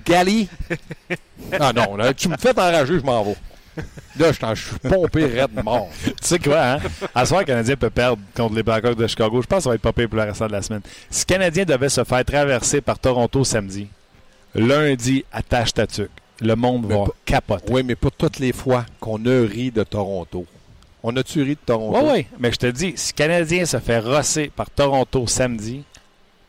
Gali? [LAUGHS] ah non, là, tu me fais enrager, je m'en vais. Là, je suis pompé raide mort. [LAUGHS] Tu sais quoi, hein? À ce soir, le Canadien peut perdre contre les Blackhawks de Chicago. Je pense que ça va être pas pire pour le restant de la semaine. Si le Canadien devait se faire traverser par Toronto samedi, lundi, attache ta tuque. Le monde Mais va pas- capoter. Oui, mais pas toutes les fois qu'on a ri de Toronto. On a-tu ri de Toronto? Oui, oui. Mais je te dis, si le Canadien se fait rosser par Toronto samedi,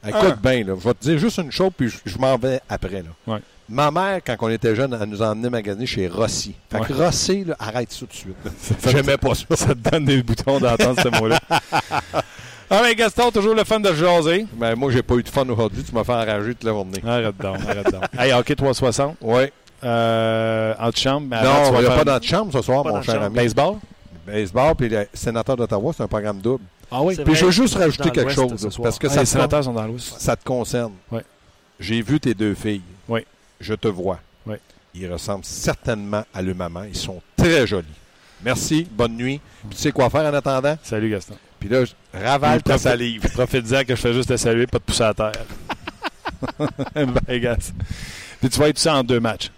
Écoute Ah. bien, là, je vais te dire juste une chose, puis je, je m'en vais après. Là. Ouais. Ma mère, quand on était jeune, elle nous a emmenés magasiner chez Rossi. Fait que Rossi, là, arrête ça tout de suite. J'aimais pas ça. ça te donne des boutons d'entendre ce mot-là. [LAUGHS] Ah, mais Gaston, toujours le fun de jaser. Mais moi, j'ai pas eu de fun aujourd'hui. Tu m'as fait enrager toute la journée. Arrête donc, arrête donc. Hey, hockey 360, Oui. euh, en mais avant, Non, il n'y a faire pas chambre ce soir, Pas mon cher chambre. ami. baseball? Baseball, puis le sénateur d'Ottawa, c'est un programme double. Ah oui. Puis je veux juste rajouter quelque chose, ce là, soir. parce que Ah, ça, les te, sénateurs sont dans l'Ouest. ça te concerne. Ouais. J'ai vu tes deux filles. Oui. Je te vois. Oui. Ils ressemblent certainement à leur maman. Ils sont très jolis. Merci, bonne nuit. Puis tu sais quoi faire en attendant? Salut Gaston. Puis là, ravale ta Profite- salive. [LAUGHS] Profite-en que je fais juste te saluer, pas te pousser à terre. [LAUGHS] Bye, Gas. Puis tu vas être tout ça en deux matchs.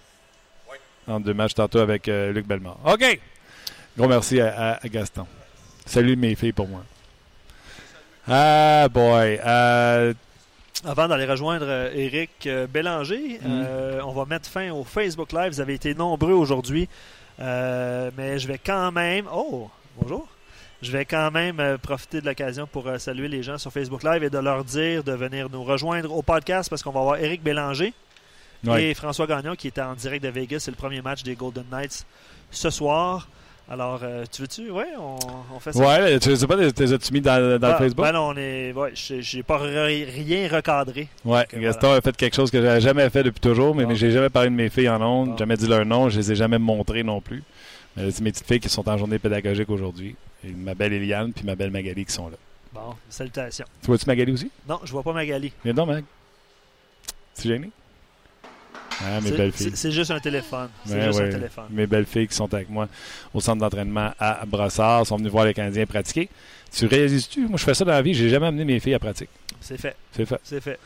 Oui. En deux matchs tantôt avec euh, Luc Bellemare. OK. Gros merci à, à- à Gaston. Salut mes filles pour moi. Ah boy. Euh, Avant d'aller rejoindre euh, Eric euh, Bélanger, Mhm. euh, on va mettre fin au Facebook Live. Vous avez été nombreux aujourd'hui, euh, mais je vais quand même. Oh, bonjour. Je vais quand même euh, profiter de l'occasion pour euh, saluer les gens sur Facebook Live et de leur dire de venir nous rejoindre au podcast parce qu'on va avoir Éric Bélanger et François Gagnon qui était en direct de Vegas. C'est le premier match des Golden Knights ce soir. Alors, euh, tu veux-tu? Oui, on, on fait ça. Ouais, tu sais pas, t'es as-tu mis dans, dans Ah, le Facebook? ben non, on est. Ouais, j'ai pas rien recadré. Ouais, Ok, Gaston a fait quelque chose que j'avais jamais fait depuis toujours, mais, mais j'ai jamais parlé de mes filles en ondes, Bon. jamais dit leur nom, je les ai jamais montrées non plus. Mais c'est mes petites filles qui sont en journée pédagogique aujourd'hui. Et ma belle Eliane puis ma belle Magali qui sont là. Bon, salutations. Tu vois-tu Magali aussi? Non, je vois pas Magali. Viens donc, Mag. C'est gêné? Ah, mes C'est- belles C'est filles. c'est juste un téléphone. C'est Ouais, juste ouais. un téléphone. Mes belles filles qui sont avec moi au centre d'entraînement à Brossard sont venues voir les Canadiens pratiquer. Tu réalises-tu? Moi, je fais ça dans la vie. J'ai jamais amené mes filles à pratique. C'est fait. C'est fait. C'est fait.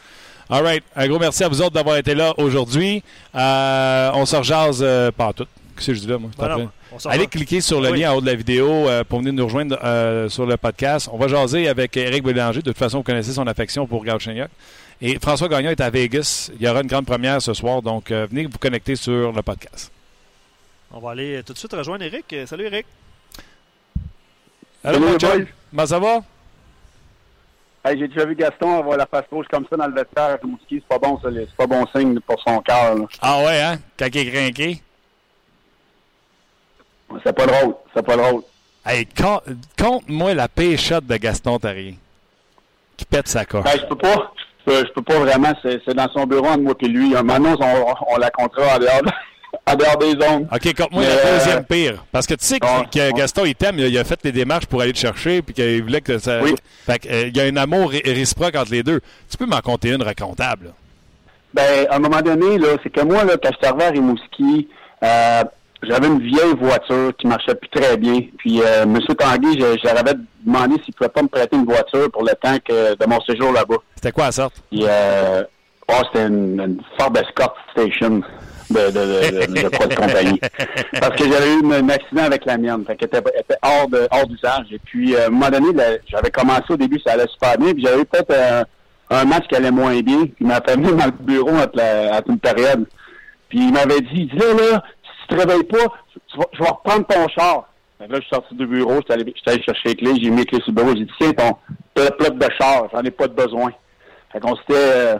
All right. Un gros merci à vous autres d'avoir été là aujourd'hui. Euh, on se rejase euh, pas tout. Qu'est-ce que je dis là, moi? Ben Allez cliquer sur le Oui. lien en haut de la vidéo euh, pour venir nous rejoindre euh, sur le podcast. On va jaser avec Eric Bélanger. De toute façon, vous connaissez son affection pour Gauchignac. Et François Gagnon est à Vegas. Il y aura une grande première ce soir. Donc, euh, venez vous connecter sur le podcast. On va aller euh, tout de suite rejoindre Eric. Euh, Salut Eric. Allô, Salut. Comment ça va? Hey, j'ai déjà vu Gaston avoir la face rouge comme ça dans le vestiaire à Rimouski. C'est pas bon, ça. C'est pas bon signe pour son cœur. Ah ouais, hein? Quand il est craqué. C'est pas drôle. C'est pas drôle. Hey, compte-moi la shot de Gaston Tarrier. Qui pète sa coche. Ben, je peux pas. Je je peux pas vraiment. C'est dans son bureau entre moi et lui. Maintenant, on, on la comptera en dehors, de- [LAUGHS] en dehors des zones. OK, compte-moi Mais, la euh, deuxième pire. Parce que tu sais que, que. Gaston, il t'aime, il, a- il a fait les démarches pour aller te chercher, puis qu'il voulait que ça. Oui. Fait que, euh, il y a un amour ré- réciproque entre les deux. Tu peux m'en compter une racontable. là. Ben, à un moment donné, là, c'est que moi, là, quand je suis arrivé à Rimouski, euh, j'avais une vieille voiture qui marchait plus très bien. Puis, euh, M. Tanguy, je, je leur avais demandé s'il pouvait pas me prêter une voiture pour le temps que, de mon séjour là-bas. C'était quoi la sorte? Puis, euh, oh, c'était une, une Ford Escort Station de, de, de, de, de quoi de compagnie. [LAUGHS] Parce que j'avais eu un accident avec la mienne. Fait qu'elle était, elle était hors de hors d'usage. Et puis, euh, à un moment donné, j'avais commencé au début, ça allait super bien. Puis j'avais eu peut-être euh, un match qui allait moins bien. Puis il m'a fait venir dans le bureau entre, la, une période. Puis il m'avait dit, il dit là, là, tu te réveilles pas, tu vas- je vais reprendre ton char. Là, je suis sorti du bureau, j'étais allé, allé chercher les clés, j'ai mis les clés sur le bureau, j'ai dit, tiens, ton plot de char, j'en ai pas de besoin. Fait qu'on s'était, euh,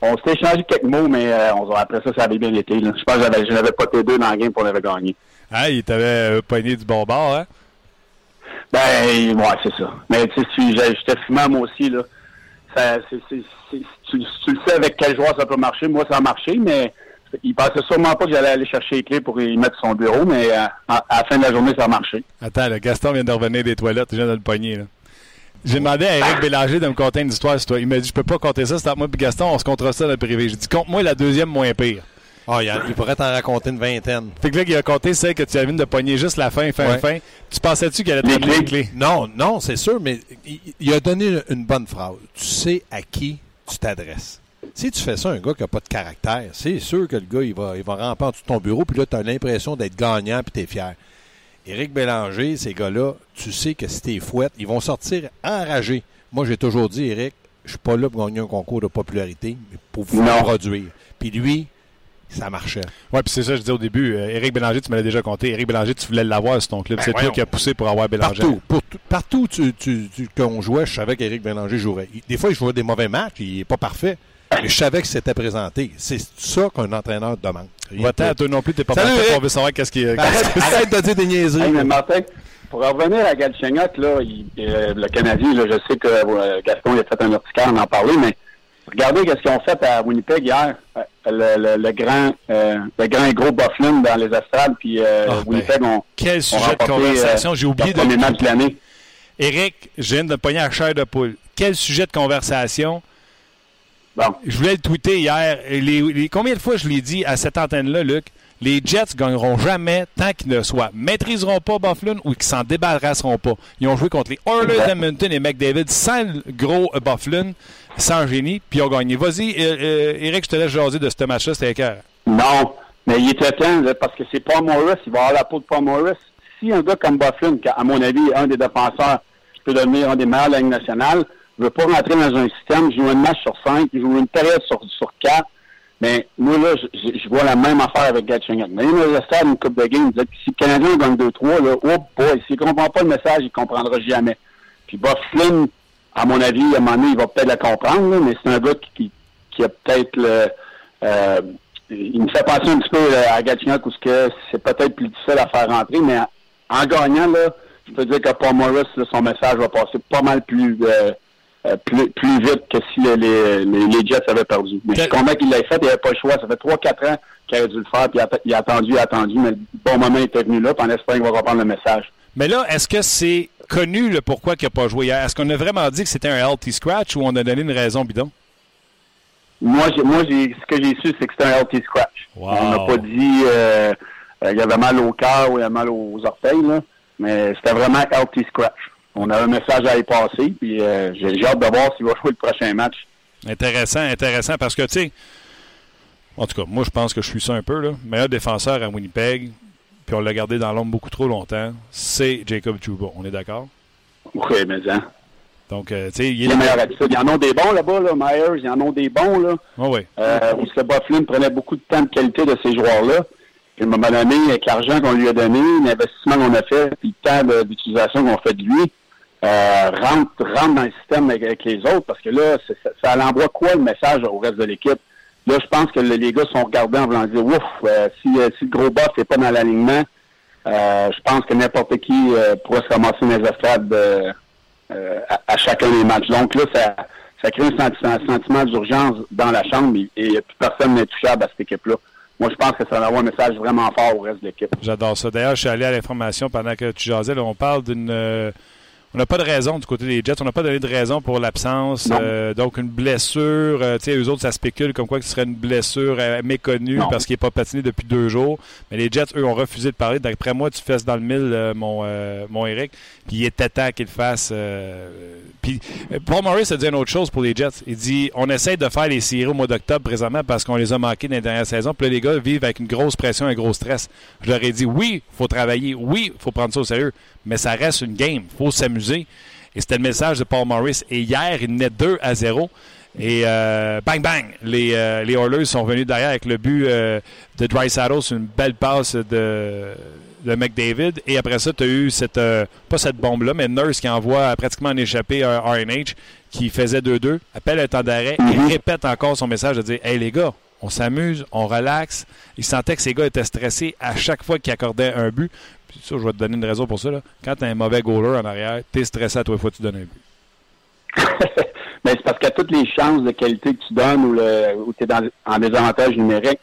on s'était échangé quelques mots, mais euh, on, après ça, ça avait bien été. Là. Je pense que je n'avais pas T2 dans le game pour l'avoir gagné. Ah, il t'avait euh, pogné du bon bord, hein? Ben, ouais, c'est ça. Mais tu sais, j'étais fumant moi aussi, là. Ça, tu, tu le sais avec quel joueur ça peut marcher. Moi, ça a marché, mais il pensait sûrement pas que j'allais aller chercher les clés pour y mettre son bureau, mais euh, à, à la fin de la journée, ça a marché. Attends, là, Gaston vient de revenir des toilettes, je viens de le pogner, là. J'ai demandé à Eric Bélanger de me conter une histoire sur toi. Il m'a dit, je peux pas compter ça, c'est entre moi et Gaston, on se comptera ça dans le privé. J'ai dit, compte-moi la deuxième moins pire. Ah, il, y a- il pourrait t'en raconter une vingtaine. Fait que là, il a compté celle que tu avais de pogner juste la fin, fin, Ouais. fin. Tu pensais-tu qu'elle allait te Les clés. clés? Non, non, c'est sûr, mais il, il a donné une bonne phrase. Tu sais à qui tu t'adresses. Si tu fais ça à un gars qui n'a pas de caractère, c'est sûr que le gars, il va, il va ramper en dessous de ton bureau, puis là, tu as l'impression d'être gagnant, puis tu es fier. Éric Bélanger, ces gars-là, tu sais que si t'es fouette, ils vont sortir enragés. Moi, j'ai toujours dit, Éric, je suis pas là pour gagner un concours de popularité, mais pour vous Non. produire. Puis lui, ça marchait. Ouais, puis c'est ça, je disais au début. euh, Éric Bélanger, tu me l'as déjà compté. Éric Bélanger, tu voulais l'avoir sur ton club. Ben, c'est toi qui as poussé pour avoir Bélanger. Partout, pour tout- partout tu, tu, tu- qu'on jouait, je savais qu'Éric Bélanger jouerait. Il- Des fois, il jouait des mauvais matchs, il n'est pas parfait. Mais je savais que c'était présenté. C'est ça qu'un entraîneur demande. De toi non plus, t'es pas. On veut savoir qu'est-ce qui est. Arrête, de dire des niaiseries. Hey, mais Martin, pour revenir à Galchenyuk, là, il- euh, le Canadien, là, je sais que euh, Gaston il a fait un article en en parler, mais regardez ce qu'ils ont fait à Winnipeg hier. Euh, Le, le- le grand, euh, le grand et gros Bufflin dans les astrales, puis euh, Ah, Winnipeg ont, Quel ont sujet de conversation. J'ai oublié premier de. match de l'année. Éric, je viens de pogner à chair de poule. Quel sujet de conversation. Bon, Je voulais le tweeter hier. Les, les- combien de fois je l'ai dit à cette antenne-là, Luc? Les Jets gagneront jamais tant qu'ils ne soit maîtriseront pas Bufflin ou qu'ils s'en débarrasseront pas. Ils ont joué contre les Oilers d'Edmonton et McDavid sans le gros Bufflin, sans génie, puis ils ont gagné. Vas-y, euh, euh, Eric, je te laisse jaser de ce match-là, c'était écœurant. non, mais il était temps, là, parce que c'est Paul Morris, il va avoir la peau de Paul Morris. Si un gars comme Bufflin, qui, à mon avis, est un des défenseurs qui peut devenir un des meilleurs de la Ligue nationale, veut pas rentrer dans un système, joue un match sur cinq, joue une période sur, sur quatre, Mais moi, là, je, je vois la même affaire avec Gatchingham. Mais le stade une coupe de game, il dit si le Canadien gagne 2-3, là, oh boy, s'il comprend pas le message, il comprendra jamais. Puis Bob Flynn, à mon avis, à un moment donné, il va peut-être la comprendre, là, mais c'est un gars qui, qui a peut-être le... Euh, il me fait penser un petit peu à Gatchingham parce que c'est peut-être plus difficile à faire rentrer, mais en, gagnant, là, je peux dire que Paul Morris, là, son message va passer pas mal plus... Euh, euh, plus, plus vite que si les, les, Jets avaient perdu. Mais je suis convaincu qu'il l'a fait, il n'avait pas le choix. Ça fait 3-4 ans qu'il aurait dû le faire, puis il a, attendu, il a attendu, mais le bon moment était venu là, puis en espérant qu'il va reprendre le message. Mais là, est-ce que c'est connu le pourquoi qu'il n'a pas joué? Hier? Est-ce qu'on a vraiment dit que c'était un healthy scratch ou on a donné une raison bidon? Moi, moi ce que j'ai su, c'est que c'était un healthy scratch. On n'a pas dit euh, euh, il y avait mal au cœur ou il y avait mal aux orteils, là, mais c'était vraiment healthy scratch on a un message à y passer, puis euh, j'ai hâte de voir s'il va jouer le prochain match. Intéressant, intéressant, parce que, tu sais, en tout cas, moi, je pense que je suis ça un peu, là. Meilleur défenseur à Winnipeg, puis on l'a gardé dans l'ombre beaucoup trop longtemps, c'est Jacob Juba. On est d'accord? Oui, mais hein. Donc, euh, tu sais, il est meilleur Il y en a des bons là-bas, là, Myers. Il y en a des bons, là. Oh, oui. Euh, où Bufflin prenait beaucoup de temps de qualité de ces joueurs-là. Puis, à un moment donné, avec l'argent qu'on lui a donné, l'investissement qu'on a fait, puis le temps d'utilisation qu'on fait de lui, euh, rentre, dans le système avec, les autres, parce que là, ça, ça envoie quoi le message au reste de l'équipe? Là, je pense que les gars sont regardés en voulant dire, ouf, euh, si, euh, si, le gros boss n'est pas dans l'alignement, je pense que n'importe qui pourrait se ramasser les estrades à, chacun des matchs. Donc là, ça, crée un, sentiment d'urgence dans la chambre et, personne n'est touchable à cette équipe-là. Moi, je pense que ça va avoir un message vraiment fort au reste de l'équipe. J'adore ça. D'ailleurs, je suis allé à l'information pendant que tu jasais. on parle d'une on n'a pas de raison du côté des Jets. On n'a pas donné de raison pour l'absence. Euh, donc, une blessure. Euh, tu sais, eux autres, ça spécule comme quoi que ce serait une blessure euh, méconnue parce qu'il n'est pas patiné depuis deux jours. Mais les Jets, eux, ont refusé de parler. D'après moi, tu fesses dans le mille, mon, mon Eric. Puis il était temps qu'il fasse. puis Paul Morris a dit une autre chose pour les Jets. Il dit on essaie de faire les séries au mois d'octobre présentement parce qu'on les a manqués dans les dernières saisons. Puis là, les gars vivent avec une grosse pression, un gros stress. Je leur ai dit oui, faut travailler. Oui, faut prendre ça au sérieux mais ça reste une game. Faut s'amuser. Et c'était le message de Paul Morris. Et hier, il naît 2 à 0. Et euh, bang, bang, les, euh, Oilers sont venus derrière avec le but euh, de Dry Saddle. Une belle passe de, de McDavid. Et après ça, tu as eu cette, pas cette bombe-là, mais Nurse qui envoie pratiquement en échappé à RNH qui faisait 2-2. Appelle un temps d'arrêt et répète encore son message de dire Hey les gars, on s'amuse, on relaxe. Il sentait que ces gars étaient stressés à chaque fois qu'ils accordaient un but ça, je vais te donner une raison pour ça. Là. Quand tu as un mauvais goaler en arrière, tu es stressé à toi fois que tu donnes un but. [LAUGHS] Mais c'est parce qu'à toutes les chances de qualité que tu donnes ou, tu es en désavantage numérique,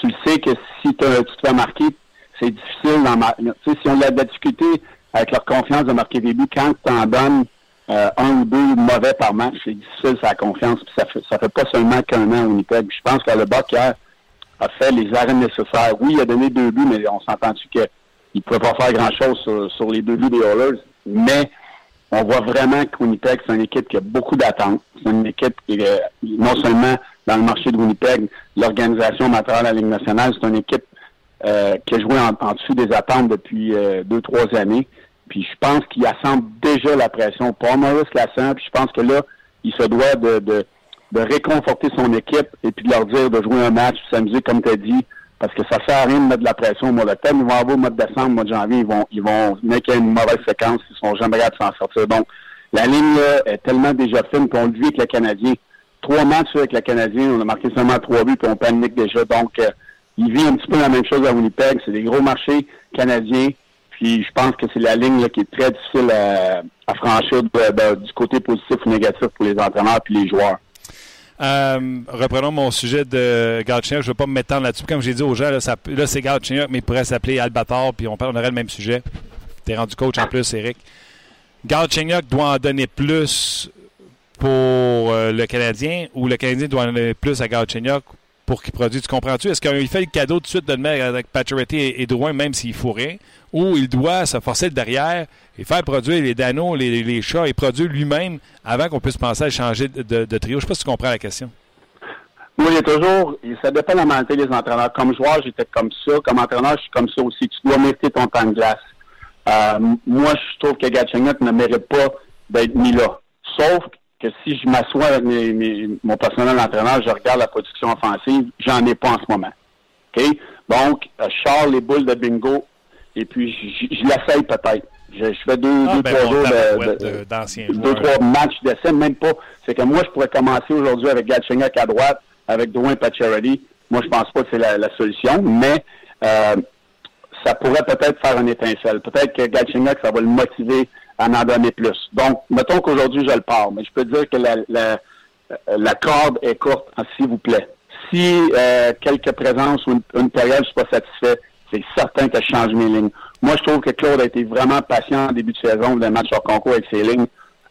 tu le sais que si tu te fais marquer, c'est difficile d'en marquer. Si on a de la difficulté avec leur confiance de marquer des buts, quand tu en donnes euh, un ou deux mauvais par match, c'est difficile sa confiance. ça fait, ça fait pas seulement qu'un an au Winnipeg. Je pense que le Buck a fait les arènes nécessaires. Oui, il a donné deux buts, mais on s'entend-tu que il ne pouvait pas faire grand-chose sur, les deux buts des Oilers, mais on voit vraiment que Winnipeg, c'est une équipe qui a beaucoup d'attentes. C'est une équipe qui est non seulement dans le marché de Winnipeg, l'organisation à la Ligue nationale, c'est une équipe euh, qui a joué en, dessous des attentes depuis euh, deux, trois années. Puis je pense qu'il assemble déjà la pression. Paul Morris la sent, puis je pense que là, il se doit de, de, de réconforter son équipe et puis de leur dire de jouer un match, s'amuser, comme tu as dit, parce que ça sert à rien de mettre de la pression au mois d'octobre. Ils vont avoir au mois de décembre, au mois de janvier, ils vont, ils vont mettre une mauvaise séquence, ils sont jamais capables de s'en sortir. Donc, la ligne là, est tellement déjà fine qu'on le vit avec le Canadien. Trois matchs avec le Canadien, on a marqué seulement trois buts, puis on panique déjà. Donc, euh, il vit un petit peu la même chose à Winnipeg. C'est des gros marchés canadiens. Puis je pense que c'est la ligne qui est très difficile à, franchir du côté positif ou négatif pour les entraîneurs et les joueurs. Euh, reprenons mon sujet de Galchenyuk. Je ne veux pas me mettre là-dessus. Comme j'ai dit aux gens, là, c'est Galchenyuk, mais il pourrait s'appeler Albator, puis on, on aurait le même sujet. Tu es rendu coach en plus, Eric. Galchenyuk doit en donner plus pour euh, le Canadien ou le Canadien doit en donner plus à Galchenyuk pour qu'il produise. Tu comprends-tu? Est-ce qu'il fait le cadeau de suite de le mettre avec Pacioretty et, et même s'il faut rien? Ou il doit se forcer derrière et faire produire les danos, les, chats, et produire lui-même avant qu'on puisse penser à changer de, trio? Je ne sais pas si tu comprends la question. Y a toujours, ça dépend de la mentalité des entraîneurs. Comme joueur, j'étais comme ça. Comme entraîneur, je suis comme ça aussi. Tu dois mériter ton temps de glace. Euh, moi, je trouve que Gatchenyuk ne mérite pas d'être mis là. Sauf que si je m'assois avec mon personnel d'entraîneur, je regarde la production offensive, j'en ai pas en ce moment. OK? Donc, je sors les boules de bingo et puis je, je l'essaye peut-être. Je, fais deux, ah, deux ben trois jours de, deux, trois matchs d'essai, même pas. C'est que moi, je pourrais commencer aujourd'hui avec Gatchingak à droite, avec Dwayne Pacharity. Moi, je pense pas que c'est la, solution, mais euh, ça pourrait peut-être faire une étincelle. Peut-être que Gatchingak, ça va le motiver en donner plus. Donc, mettons qu'aujourd'hui, je le pars, mais je peux dire que la, la, la corde est courte, s'il vous plaît. Si euh, quelques présences ou une, période, je suis pas satisfait, c'est certain que je change mes lignes. Moi, je trouve que Claude a été vraiment patient en début de saison, des matchs hors concours avec ses lignes.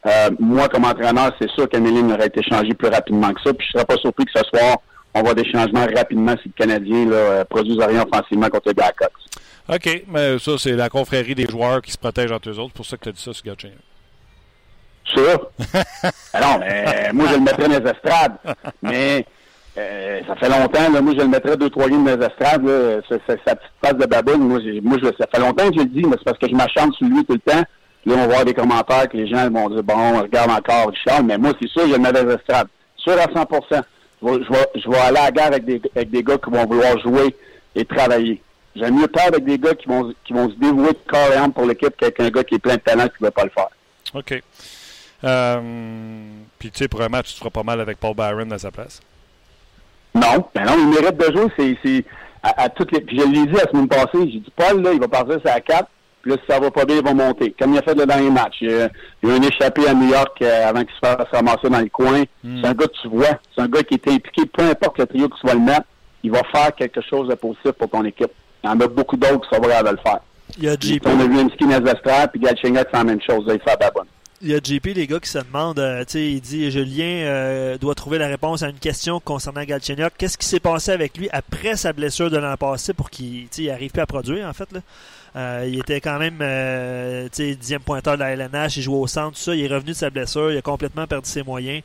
Euh, moi, comme entraîneur, c'est sûr que mes lignes auraient été changées plus rapidement que ça. Puis je serais pas surpris que ce soir, on voit des changements rapidement si le Canadien là, euh, produisent rien offensivement contre les Blackhawks. OK, mais ça, c'est la confrérie des joueurs qui se protègent entre eux autres. C'est pour ça que tu as dit ça sur Gatchin. Sûr? Ah non, mais moi, je le mettrais dans les estrades. Mais euh, ça fait longtemps, là, moi je le mettrais deux, trois lignes dans les estrades, là, sa, petite face de baboune, moi, moi je, ça fait longtemps que je le dis, mais c'est parce que je m'acharne sur lui tout le temps. Là, on va voir des commentaires que les gens vont dire Bon, regarde encore Richard, mais moi, c'est sûr, je le mets dans les estrades. Sûr à 100 je vais, je, vais, aller à la guerre avec des, avec des gars qui vont vouloir jouer et travailler. J'aime mieux perdre avec des gars qui vont, qui vont se dévouer de corps et âme pour l'équipe qu'avec un gars qui est plein de talent qui ne veut pas le faire. OK. Euh, puis, tu sais, pour un match, tu feras pas mal avec Paul Byron à sa place? Non, ben non, il mérite de jouer. C'est, c'est à, toutes les. Puis je l'ai dit la semaine passée, j'ai dit Paul, là, il va partir sur la 4, puis là, si ça va pas bien, il va monter. Comme il a fait le dernier match. Il, a, il a un échappé à New York euh, avant qu'il se fasse ramasser dans le coin. Hmm. C'est un gars que tu vois. C'est un gars qui était impliqué, peu importe le trio que tu vas le mettre, il va faire quelque chose de positif pour ton équipe. Il y en a beaucoup d'autres qui sont prêts à le faire. Il y a JP. On a vu Ski Nazastra, puis c'est la même chose. il fait la bonne. Il y a JP, les gars, qui se demandent, euh, tu sais, il dit Julien euh, doit trouver la réponse à une question concernant Galchenyuk. Qu'est-ce qui s'est passé avec lui après sa blessure de l'an passé pour qu'il n'arrive plus à produire, en fait? Là? Euh, il était quand même dixième pointeur de la LNH, il jouait au centre, tout ça. Il est revenu de sa blessure, il a complètement perdu ses moyens.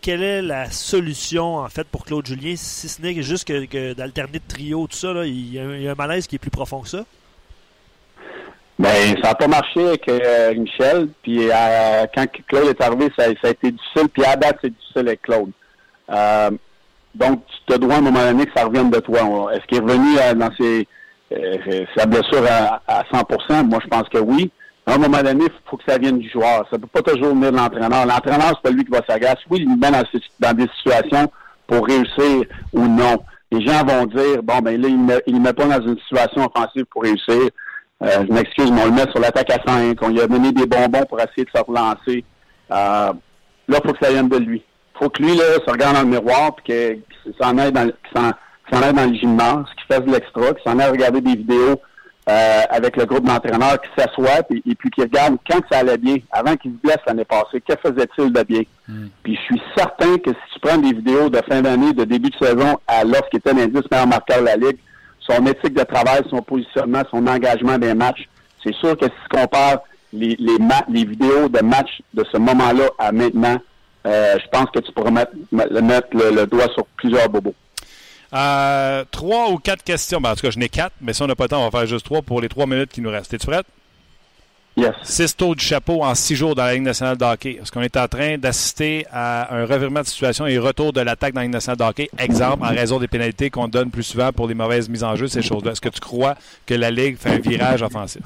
Quelle est la solution, en fait, pour Claude Julien, si ce n'est juste que, d'alterner de trio, tout ça, là, il, y a, un malaise qui est plus profond que ça? Ben, ça n'a pas marché avec euh, Michel. Puis euh, quand Claude est arrivé, ça, a été difficile. Puis à date, c'est difficile avec Claude. Euh, donc, tu te dois à un moment donné que ça revienne de toi. Est-ce qu'il est revenu dans ses, sa blessure à, à 100 Moi, je pense que oui. À un moment donné, il faut que ça vienne du joueur. Ça ne peut pas toujours venir de l'entraîneur. L'entraîneur, c'est pas lui qui va s'agacer. Oui, il met dans, des situations pour réussir ou non. Les gens vont dire, bon, ben là, il ne met, met pas dans une situation offensive pour réussir. Euh, je m'excuse, mais on le met sur l'attaque à 5. On lui a donné des bonbons pour essayer de se relancer. Euh, là, il faut que ça vienne de lui. Il faut que lui, là, se regarde dans le miroir puis qu'il s'en aille dans, aille dans le gymnase, qu'il fasse de l'extra, qu'il s'en aille regarder des vidéos euh, avec le groupe d'entraîneurs, qu'il s'assoit et, et, puis qu'il regarde quand ça allait bien, avant qu'il se blesse l'année passée, que faisait-il de bien? Hmm. Puis je suis certain que si tu prends des vidéos de fin d'année, de début de saison, à lorsqu'il était l'indice meilleur marqueur de la Ligue, son éthique de travail, son positionnement, son engagement des matchs. C'est sûr que si tu compares les, les, les vidéos de matchs de ce moment-là à maintenant, euh, je pense que tu pourrais mettre, mettre le, doigt sur plusieurs bobos. Euh, trois ou quatre questions. Ben, en tout cas, je n'ai quatre, mais si on n'a pas le temps, on va faire juste trois pour les trois minutes qui nous restent. Es-tu prête? Yes. Six taux du chapeau en six jours dans la Ligue nationale de hockey. Est-ce qu'on est en train d'assister à un revirement de situation et retour de l'attaque dans la Ligue nationale de hockey? Exemple, en raison des pénalités qu'on donne plus souvent pour les mauvaises mises en jeu, ces choses-là. Est-ce que tu crois que la Ligue fait un virage offensif?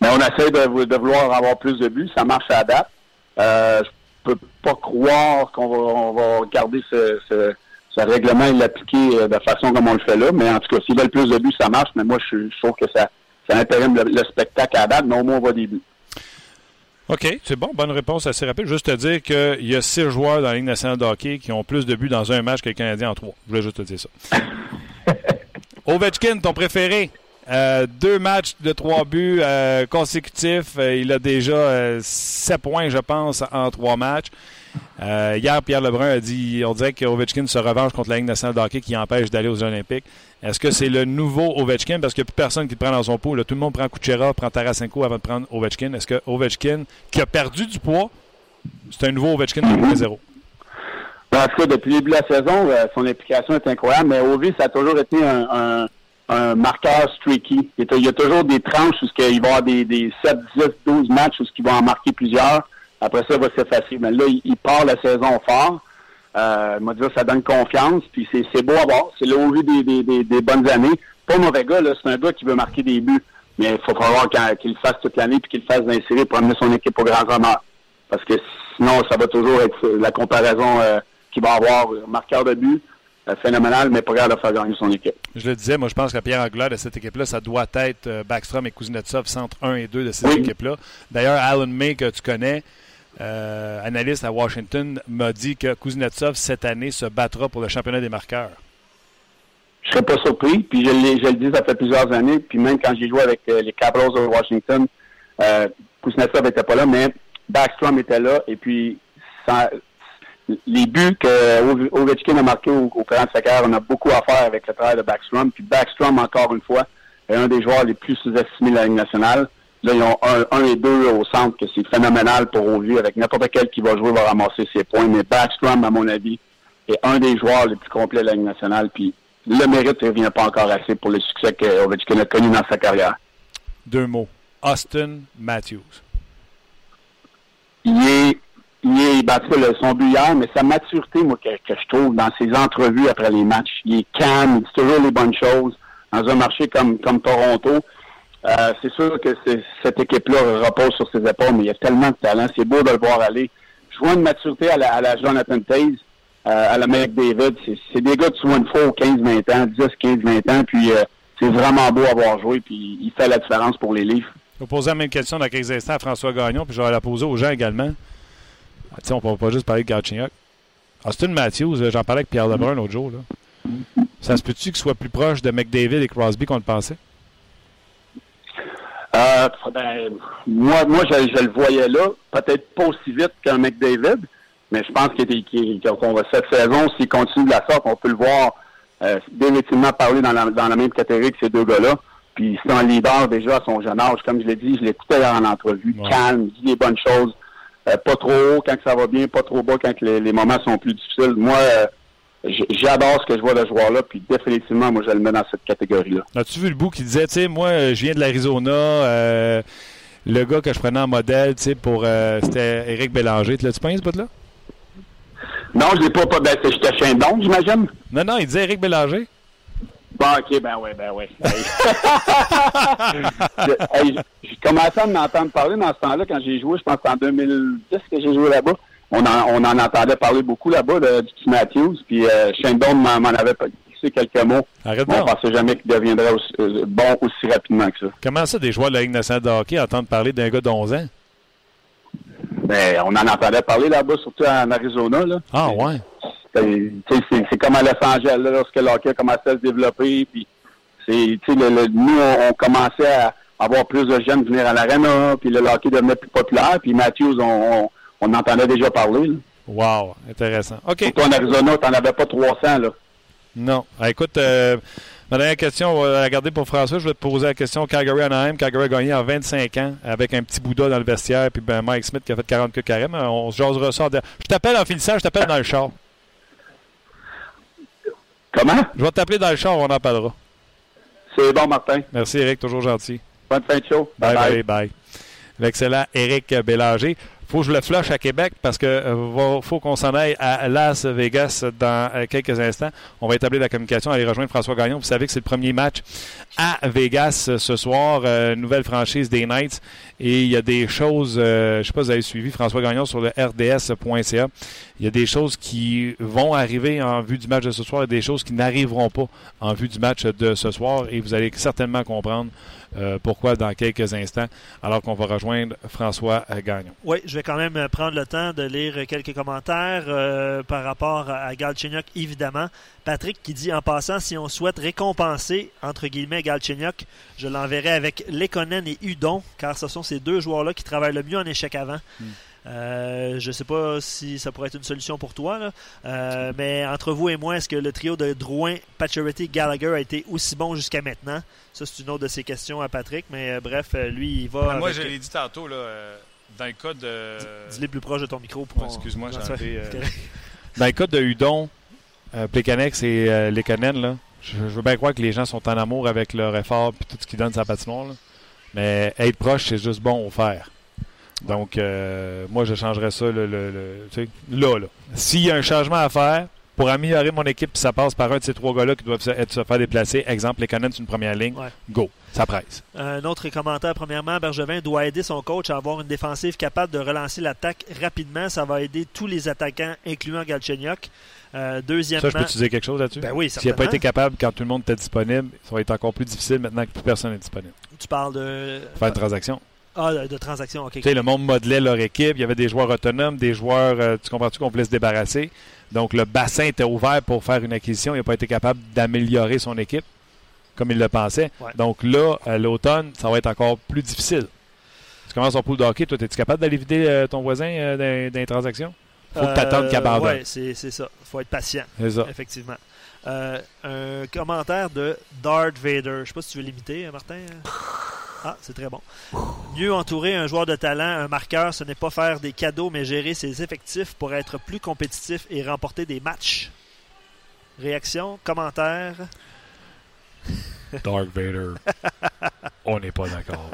Ben, on essaie de, vouloir avoir plus de buts. Ça marche à la date. Euh, je peux pas croire qu'on va, garder ce, règlement et l'appliquer euh, de façon comme on le fait là. Mais en tout cas, s'ils veulent plus de buts, ça marche. Mais moi, je trouve que ça ça intérim le, le, spectacle à date, mais au moins on voit des buts. OK, c'est bon. Bonne réponse assez rapide. Juste te dire qu'il y a six joueurs dans la Ligue nationale de hockey qui ont plus de buts dans un match que les Canadiens en trois. Je voulais juste te dire ça. [LAUGHS] Ovechkin, ton préféré. Euh, deux matchs de trois buts euh, consécutifs. Euh, il a déjà sept points, je pense, en trois matchs. Hier, Pierre Lebrun a dit on dirait qu'Ovechkin se revanche contre la Ligue nationale de hockey qui empêche d'aller aux Olympiques. Est-ce que c'est le nouveau Ovechkin? Parce qu'il n'y a plus personne qui le prend dans son pot. Tout le monde prend Kuchera, prend Tarasenko avant de prendre Ovechkin. Est-ce que Ovechkin, qui a perdu du poids, c'est un nouveau Ovechkin 2.0? En tout cas, depuis le début de la saison, euh, son implication est incroyable, mais Ovi, ça a toujours été un, marqueur streaky. Il y a toujours des tranches où il va y avoir des, des 7, 10, 12 matchs où il va en marquer plusieurs. Après ça, il va s'effacer. Mais là, il, part la saison fort. Euh, dit ça donne confiance, puis c'est beau à voir. C'est là au vu des, des, des, bonnes années. Pas mauvais gars, là, c'est un gars qui veut marquer des buts. Mais il faut falloir qu'il le fasse toute l'année puis qu'il le fasse dans les séries pour amener son équipe au grand honneur. Parce que sinon, ça va toujours être la comparaison euh, qu'il va avoir. Marqueur de but, euh, phénoménal, mais pas grave de faire gagner son équipe. Je le disais, moi je pense que Pierre Angulaire de cette équipe-là, ça doit être euh, Backstrom et Kuznetsov, centre 1 et 2 de cette équipe-là. D'ailleurs, Alan May, que tu connais, euh, analyste à Washington, m'a dit que Kuznetsov, cette année, se battra pour le championnat des marqueurs. Je serais pas surpris, puis je, le dis, ça fait plusieurs années, puis même quand j'ai joué avec les Capitals de Washington, Kuznetsov n'était pas là, mais Backstrom était là, et puis les buts que Ovechkin a marqués au, au courant de sa on a beaucoup à faire avec le travail de Backstrom. Puis Backstrom, encore une fois, est un des joueurs les plus sous-estimés de la Ligue nationale. Là, ils ont un, et deux au centre, que c'est phénoménal pour Ovi. Avec n'importe quel qui va jouer va ramasser ses points. Mais Backstrom, à mon avis, est un des joueurs les plus complets de la Ligue nationale. Puis le mérite ne revient pas encore assez pour le succès que Ovechkin a connu dans sa carrière. Deux mots. Austin Matthews. Il est il est battu le, son but hier, mais sa maturité, moi, que, je trouve dans ses entrevues après les matchs, il est calme, il dit toujours les bonnes choses. Dans un marché comme, comme Toronto, euh, c'est sûr que cette équipe-là repose sur ses épaules, mais il y a tellement de talent. C'est beau de le voir aller. Je vois une maturité à la, la Jonathan Taze, euh, à la David. C'est des gars de souvent une fois aux 15-20 ans, 10, 15, 20 ans, puis euh, c'est vraiment beau à voir jouer, puis il fait la différence pour les livres. Je vais poser la même question dans quelques instants à François Gagnon, puis je vais la poser aux gens également. Ah, on ne peut pas juste parler de Galchenyuk. Austin Matthews, j'en parlais avec Pierre Lebrun l'autre jour. Ça se peut-tu qu'il soit plus proche de McDavid et Crosby qu'on le pensait? Euh, ben, moi, moi je, le voyais là, peut-être pas aussi vite qu'un McDavid, mais je pense qu'on va cette saison, s'il continue de la sorte, on peut le voir euh, définitivement parler dans la, dans la même catégorie que ces deux gars-là. Puis c'est un leader déjà à son jeune âge, comme je l'ai dit, je l'écoutais en entrevue, calme, dit les bonnes choses. Euh, pas trop haut quand ça va bien, pas trop bas quand les, moments sont plus difficiles. Moi, euh, j'adore ce que je vois de ce joueur-là, puis définitivement, moi, je le mets dans cette catégorie-là. As-tu vu le bout qui disait, tu sais, moi, euh, je viens de l'Arizona, le gars que je prenais en modèle, tu sais, pour. C'était Éric Bélanger. Tu l'as-tu pas ce bout-là? Non, je l'ai pas. pas ben, J'étais Chandon, j'imagine. Non, non, il disait Éric Bélanger. Bon, OK, ben oui, ben oui. [LAUGHS] j'ai commencé à m'entendre parler dans ce temps-là quand j'ai joué, je pense en 2010 que j'ai joué là-bas. On en, on en entendait parler beaucoup là-bas de, du Matthews, puis euh, Shandon m'en avait dit quelques mots. Arrête on ne pensait jamais qu'il deviendrait aussi, euh, bon aussi rapidement que ça. Comment ça, des joueurs de la Ligue nationale de hockey entendent parler d'un gars d'11 ans? Ben, on en entendait parler là-bas, surtout en Arizona. Là. Ah, ouais. C'est comme à Los Angeles, lorsque le hockey a commencé à se développer. Puis le, nous, on, commençait à avoir plus de jeunes venir à l'arena, puis le hockey devenait plus populaire. Puis Matthews, on, on, entendait déjà parler. Wow, intéressant. OK. Toi, en Arizona, tu n'en avais pas 300. Là. Non. Ah, écoute, euh, ma dernière question, on va la garder pour François. Je vais te poser la question. Calgary Anaheim, Calgary a gagné en 25 ans avec un petit Bouddha dans le vestiaire, puis ben, Mike Smith qui a fait 40 que carré. On se jasera ça. Je t'appelle en finissant, je t'appelle dans le char. Comment? Je vais t'appeler dans le char, on en parlera. C'est bon, Martin. Merci, Eric, toujours gentil. Bonne fin de show. Bye, bye, bye. L'excellent Eric Bélanger faut que je le flush à Québec parce que euh, faut qu'on s'en aille à Las Vegas dans euh, quelques instants. On va établir la communication, aller rejoindre François Gagnon. Vous savez que c'est le premier match à Vegas euh, ce soir, nouvelle franchise des Knights. Et il y a des choses, je ne sais pas si vous avez suivi François Gagnon sur le rds.ca. Il y a des choses qui vont arriver en vue du match de ce soir et des choses qui n'arriveront pas en vue du match de ce soir. Et vous allez certainement comprendre euh, pourquoi dans quelques instants, alors qu'on va rejoindre François Gagnon. Oui, je vais quand même prendre le temps de lire quelques commentaires euh, par rapport à Galchenyuk, évidemment. Patrick qui dit en passant, si on souhaite récompenser, entre guillemets, Galchenyuk, je l'enverrai avec Lekonen et Udon, car ce sont ces deux joueurs-là qui travaillent le mieux en échec avant. Hmm. Euh, je ne sais pas si ça pourrait être une solution pour toi, euh, mais entre vous et moi, est-ce que le trio de Drouin, Pacioretty, Gallagher a été aussi bon jusqu'à maintenant? Ça, c'est une autre de ses questions à Patrick, mais euh, bref, lui, il va. moi, je l'ai dit tantôt, là, dans le cas de. Dis-le plus proche de ton micro. Excuse-moi, j'ai [LAUGHS] Dans le cas de Udon, Plekanex et Lekanen, là, je, veux bien croire que les gens sont en amour avec leur effort et tout ce qu'ils donnent sa patinoire. Mais être proche, c'est juste bon au faire. Donc, euh, moi, je changerais ça le, le, le- tu sais, là. là. S'il y a un changement à faire pour améliorer mon équipe, puis ça passe par un de ces trois gars-là qui doivent se, être, se faire déplacer, exemple, les c'est une première ligne, Ouais. go, ça presse. Un autre commentaire, premièrement, Bergevin doit aider son coach à avoir une défensive capable de relancer l'attaque rapidement. Ça va aider tous les attaquants, incluant Galchenyuk. Euh, Ça, deuxièmement, je peux te dire quelque chose là-dessus? Ben oui, S'il n'a pas été capable quand tout le monde était disponible, ça va être encore plus difficile maintenant que plus personne n'est disponible. tu parles de, Faire une transaction. Ah, de, de transactions. ok. Tu sais, le monde modelait leur équipe. Il y avait des joueurs autonomes, des joueurs, euh, tu comprends-tu, qu'on voulait se débarrasser? Donc, le bassin était ouvert pour faire une acquisition. Il n'a pas été capable d'améliorer son équipe comme il le pensait. Ouais. Donc là, à l'automne, ça va être encore plus difficile. Tu commences ton pool de hockey. Toi, es-tu capable d'aller vider euh, ton voisin euh, dans, dans les transactions? faut que t'attendes qu'il abandonne. Euh, Ouais, c'est c'est ça. faut être patient, C'est ça. effectivement. Euh, un commentaire de Darth Vader. Je sais pas si tu veux l'imiter, hein, Martin. [LAUGHS] Ah, c'est très bon. Mieux entourer un joueur de talent, un marqueur, ce n'est pas faire des cadeaux, mais gérer ses effectifs pour être plus compétitif et remporter des matchs. Réaction, commentaire? [LAUGHS] Dark Vader. On n'est pas d'accord.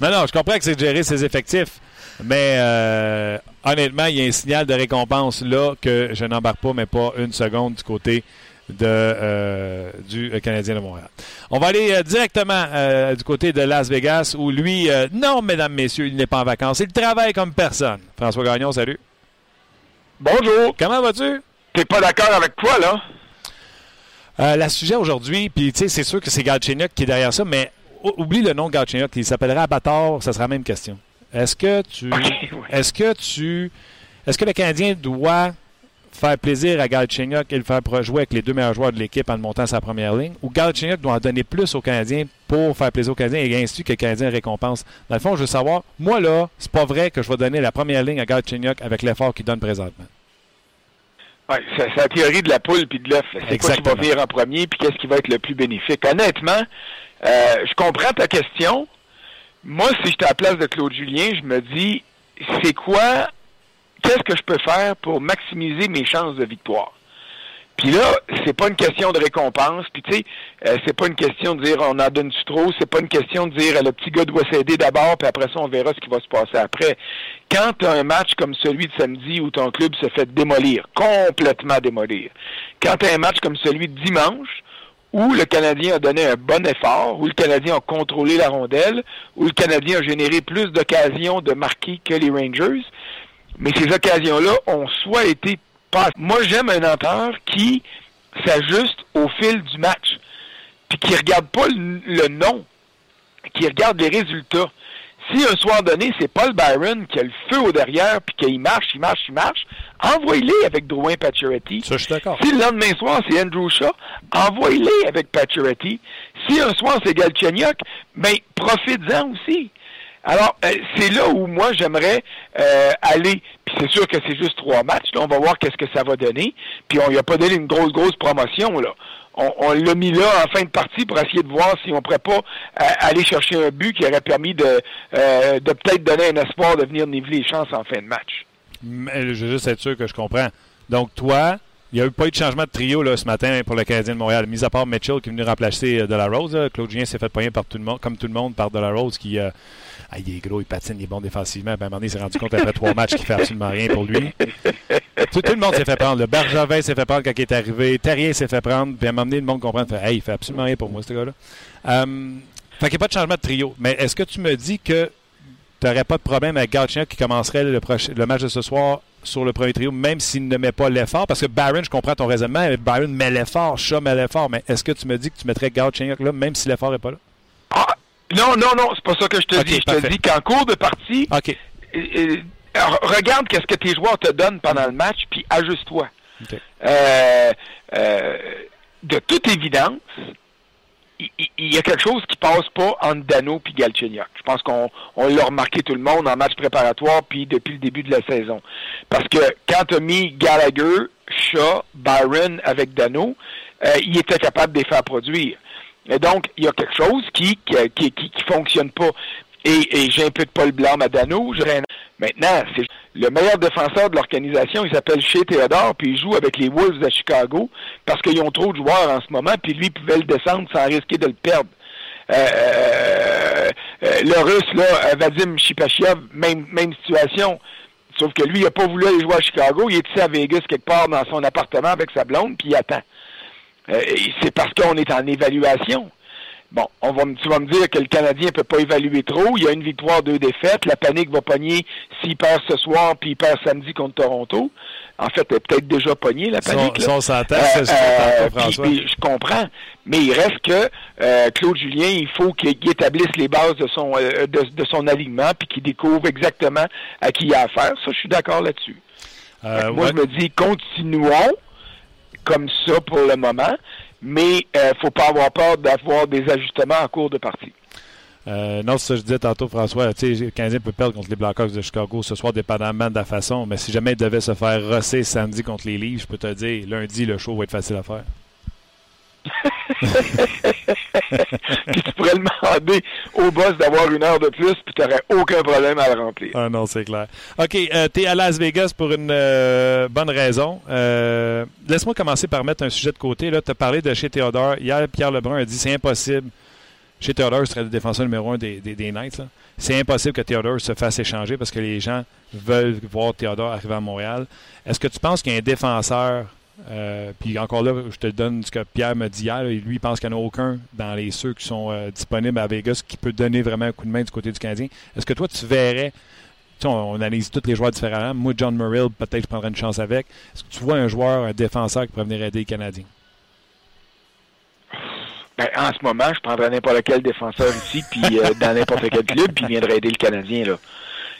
non, non, je comprends que c'est de gérer ses effectifs. Mais euh, honnêtement, il y a un signal de récompense là que je n'embarque pas, mais pas une seconde du côté de, euh, du Canadien de Montréal. On va aller euh, directement euh, du côté de Las Vegas où lui, non, mesdames, messieurs, il n'est pas en vacances. Il travaille comme personne. François Gagnon, salut. Bonjour. Comment vas-tu? T'es pas d'accord avec toi, là? Euh, la sujet aujourd'hui, puis tu sais, c'est sûr que c'est Galchenyuk qui est derrière ça, mais ou- oublie le nom Galchenyuk, il s'appellerait Abator, ça sera la même question. Est-ce que tu est-ce que tu est-ce que le Canadien doit faire plaisir à Galchenyuk et le faire jouer avec les deux meilleurs joueurs de l'équipe en montant sa première ligne ou Galchenyuk doit en donner plus aux Canadiens pour faire plaisir aux Canadiens et ainsi que le Canadien récompense. Dans le fond, je veux savoir, moi là, c'est pas vrai que je vais donner la première ligne à Galchenyuk avec l'effort qu'il donne présentement. Ouais, c'est la théorie de la poule puis de l'œuf. C'est quoi qui va venir en premier puis qu'est-ce qui va être le plus bénéfique? Honnêtement, euh, je comprends ta question. Moi, si j'étais à la place de Claude Julien, je me dis, c'est quoi, qu'est-ce que je peux faire pour maximiser mes chances de victoire? Puis là, c'est pas une question de récompense. Puis tu sais, euh, c'est pas une question de dire on en donne du trop. C'est pas une question de dire le petit gars doit s'aider d'abord, puis après ça on verra ce qui va se passer après. Quand tu as un match comme celui de samedi où ton club se fait démolir, complètement démolir. Quand tu as un match comme celui de dimanche où le Canadien a donné un bon effort, où le Canadien a contrôlé la rondelle, où le Canadien a généré plus d'occasions de marquer que les Rangers, mais ces occasions-là ont soit été pas. Moi, j'aime un entraîneur qui s'ajuste au fil du match, puis qui regarde pas le, le nom, qui regarde les résultats. Si un soir donné, c'est Paul Byron qui a le feu au derrière, puis qu'il marche, il marche, il marche, envoyez-les avec Drouin Pacioretty. Ça, je suis d'accord. Si le lendemain soir, c'est Andrew Shaw, envoyez-les avec Pacioretty. Si un soir, c'est Galchenyuk, ben, profites-en aussi. Alors, euh, c'est là où moi, j'aimerais euh, aller. Puis c'est sûr que c'est juste trois matchs. On va voir qu'est-ce que ça va donner. Puis on lui a pas donné une grosse, grosse promotion, là. On, on l'a mis là en fin de partie pour essayer de voir si on pourrait pas euh, aller chercher un but qui aurait permis de, euh, de peut-être donner un espoir de venir niveler les chances en fin de match. Mais je veux juste être sûr que je comprends. Donc, toi, il n'y a eu pas eu de changement de trio là, ce matin pour le Canadien de Montréal. Mis à part Mitchell qui est venu remplacer euh, De La Rose. Claude Julien s'est fait poigner par tout le monde, comme tout le monde par De La Rose qui. euh, ah, il est gros, il patine, il est bon défensivement. Ben, à un moment donné, il s'est rendu compte après trois matchs qu'il fait absolument rien pour lui. tout, le monde s'est fait prendre. Le Bergevin s'est fait prendre quand il est arrivé. Terrien s'est fait prendre. Puis à un moment donné, le monde comprend. Fait, hey, il fait absolument rien pour moi, ce gars-là. Euh, fait qu'il n'y a pas de changement de trio. Mais est-ce que tu me dis que tu n'aurais pas de problème avec Galchenyuk qui commencerait le, match de ce soir sur le premier trio, même s'il ne met pas l'effort? Parce que Byron, je comprends ton raisonnement, mais Byron met l'effort, Shaw met l'effort, mais est-ce que tu me dis que tu mettrais Galchenyuk là, même si l'effort n'est pas là? Ah, non, non, non, c'est pas ça que je te dis. Je parfait. te dis qu'en cours de partie, euh, regarde qu'est-ce que tes joueurs te donnent pendant le match, puis ajuste-toi. Euh, euh, de toute évidence, il y, a quelque chose qui passe pas entre Dano puis Galchenyuk. Je pense qu'on on l'a remarqué tout le monde en match préparatoire puis depuis le début de la saison. Parce que quand tu as mis Gallagher, Shaw, Byron avec Dano, euh, il était capable de les faire produire. Et donc, il y a quelque chose qui, qui, qui fonctionne pas. Et, et j'impute pas le blâme à Dano. Je... Maintenant, c'est le meilleur défenseur de l'organisation. Il s'appelle Shea Theodore, puis il joue avec les Wolves de Chicago parce qu'ils ont trop de joueurs en ce moment, puis lui il pouvait le descendre sans risquer de le perdre. Euh, euh, le Russe, là, Vadim Shipachyov, même, même situation. Sauf que lui, il n'a pas voulu aller jouer à Chicago. Il est ici à Vegas quelque part dans son appartement avec sa blonde, puis il attend. c'est parce qu'on est en évaluation. Bon, on va, tu vas me dire que le Canadien ne peut pas évaluer trop. Il y a une victoire, deux défaites. La panique va pogner s'il perd ce soir, puis il perd samedi contre Toronto. En fait, elle est peut-être déjà pogné, la panique. Son, son euh, euh, je comprends. Mais il reste que euh, Claude Julien, il faut qu'il établisse les bases de son, de, de, son alignement, puis qu'il découvre exactement à qui il a affaire. Ça, je suis d'accord là-dessus. moi, je me dis, continuons comme ça pour le moment mais il euh, ne faut pas avoir peur d'avoir des ajustements en cours de partie. Euh, non, c'est ça que je disais tantôt, François. Le Canadien peut perdre contre les Blackhawks de Chicago ce soir, dépendamment de la façon. Mais si jamais il devait se faire rosser samedi contre les Leafs, je peux te dire, lundi, le show va être facile à faire. [LAUGHS] puis tu pourrais demander au boss d'avoir une heure de plus, puis tu n'aurais aucun problème à le remplir. Ah non, c'est clair. OK, euh, tu es à Las Vegas pour une euh, bonne raison. Euh, laisse-moi commencer par mettre un sujet de côté. Tu as parlé de chez Théodore. Hier, Pierre Lebrun a dit c'est impossible. Chez Théodore serait le défenseur numéro un des, des, Knights. C'est impossible que Théodore se fasse échanger parce que les gens veulent voir Théodore arriver à Montréal. Est-ce que tu penses qu'il y a un défenseur euh, puis encore là, je te donne ce que Pierre me dit hier. lui, il pense qu'il n'y en a aucun dans les ceux qui sont euh, disponibles à Vegas qui peut donner vraiment un coup de main du côté du Canadien. Est-ce que toi, tu verrais, on, on, analyse tous les joueurs différemment. Moi, John Murray, peut-être je prendrais une chance avec. Est-ce que tu vois un joueur, un défenseur qui pourrait venir aider les Canadiens? Ben, en ce moment, je prendrais n'importe quel défenseur ici, puis euh, dans n'importe quel club, puis il viendrait aider le Canadien. Là.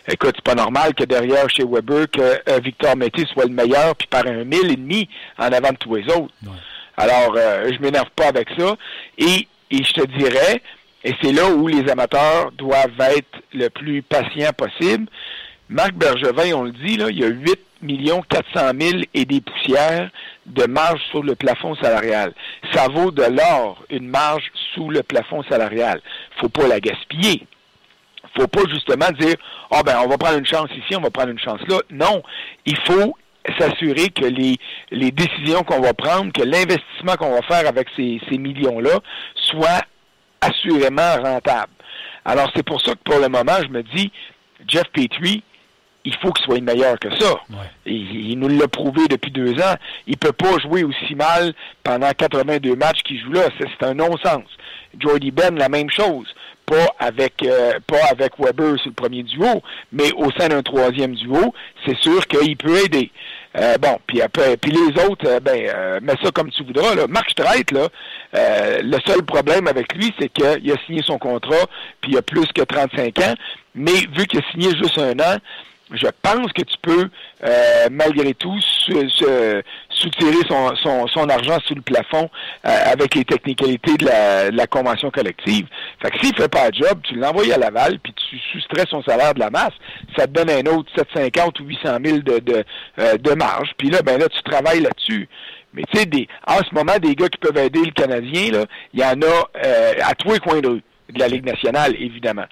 Écoute, c'est pas normal que derrière chez Weber, que euh, Victor Métis soit le meilleur, puis par un mille et demi en avant de tous les autres. Alors, euh, je m'énerve pas avec ça. Et, et je te dirais, et c'est là où les amateurs doivent être le plus patients possible. Marc Bergevin, on le dit, là, il y a 8 millions 400 000 et des poussières de marge sur le plafond salarial. Ça vaut de l'or, une marge sous le plafond salarial. Faut pas la gaspiller faut pas justement dire ah ben on va prendre une chance ici, on va prendre une chance là. Non, il faut s'assurer que les, les décisions qu'on va prendre, que l'investissement qu'on va faire avec ces, ces millions-là soit assurément rentable. Alors c'est pour ça que pour le moment, je me dis, Jeff Petrie, il faut qu'il soit meilleur que ça. Il, nous l'a prouvé depuis deux ans. Il peut pas jouer aussi mal pendant 82 matchs qu'il joue là. C'est un non-sens. Jordy Ben, la même chose pas avec euh, pas avec Weber sur le premier duo, mais au sein d'un troisième duo, c'est sûr qu'il peut aider. Euh, bon, puis après, puis les autres, euh, ben, mets ça comme tu voudras. Là. Marc Streit, là, le seul problème avec lui, c'est qu'il a signé son contrat, puis il a plus que 35 ans, mais vu qu'il a signé juste un an, je pense que tu peux, euh, malgré tout, soutirer son, son, son, argent sous le plafond euh, avec les technicalités de la, de la, convention collective. Fait que s'il fait pas le job, tu l'envoies à Laval, puis tu soustrais son salaire de la masse, ça te donne un autre 750 ou 800 000 de, de, euh, de marge. Puis là, ben là, tu travailles là-dessus. Mais tu sais, en ce moment, des gars qui peuvent aider le Canadien, il y en a à tous les coins de rue de la Ligue nationale, évidemment.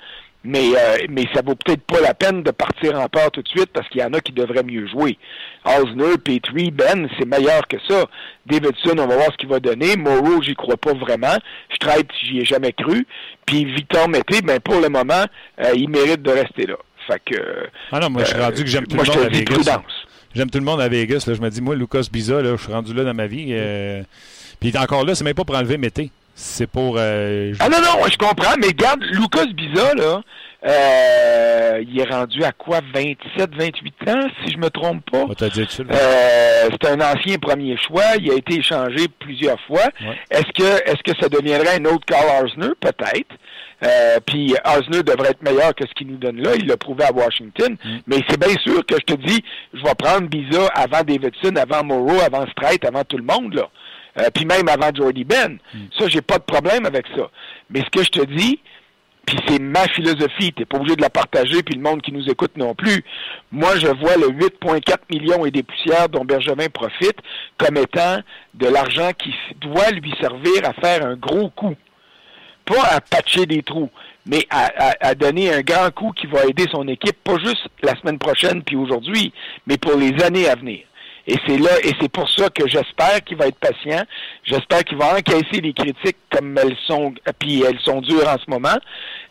Mais, euh, mais ça vaut peut-être pas la peine de partir en part tout de suite parce qu'il y en a qui devraient mieux jouer. Osner, Petrie, Ben, c'est meilleur que ça. Davidson, on va voir ce qu'il va donner. Moreau, j'y crois pas vraiment. Streit, j'y ai jamais cru. Puis Victor Mété, ben pour le moment, euh, il mérite de rester là. Fait que. Ah non, moi je suis euh, rendu que j'aime tout le monde à Vegas. J'aime tout le monde à Vegas. Là. Je me dis, moi, Lucas Biza, là, je suis rendu là dans ma vie. Euh... Puis encore là, c'est même pas pour enlever Mété. C'est pour. Euh, ah non, non, je comprends, mais regarde, Lucas Biza, là, euh, il est rendu à quoi, 27, 28 ans, si je me trompe pas? Euh, c'est un ancien premier choix, il a été échangé plusieurs fois. Est-ce que est-ce que ça deviendrait un autre Carl Arsner? Peut-être. Euh, puis Osner devrait être meilleur que ce qu'il nous donne là. Il l'a prouvé à Washington. Mm. Mais c'est bien sûr que je te dis, je vais prendre Biza avant Davidson, avant Moreau, avant Strait, avant tout le monde. là. Euh, puis même avant Jordy Ben. Mm. Ça, j'ai pas de problème avec ça. Mais ce que je te dis, puis c'est ma philosophie, t'es pas obligé de la partager, puis le monde qui nous écoute non plus. Moi, je vois le 8,4 millions et des poussières dont Benjamin profite comme étant de l'argent qui doit lui servir à faire un gros coup. Pas à patcher des trous, mais à, à, donner un grand coup qui va aider son équipe, pas juste la semaine prochaine puis aujourd'hui, mais pour les années à venir. Et c'est là, et c'est pour ça que j'espère qu'il va être patient. J'espère qu'il va encaisser les critiques comme elles sont, puis elles sont dures en ce moment.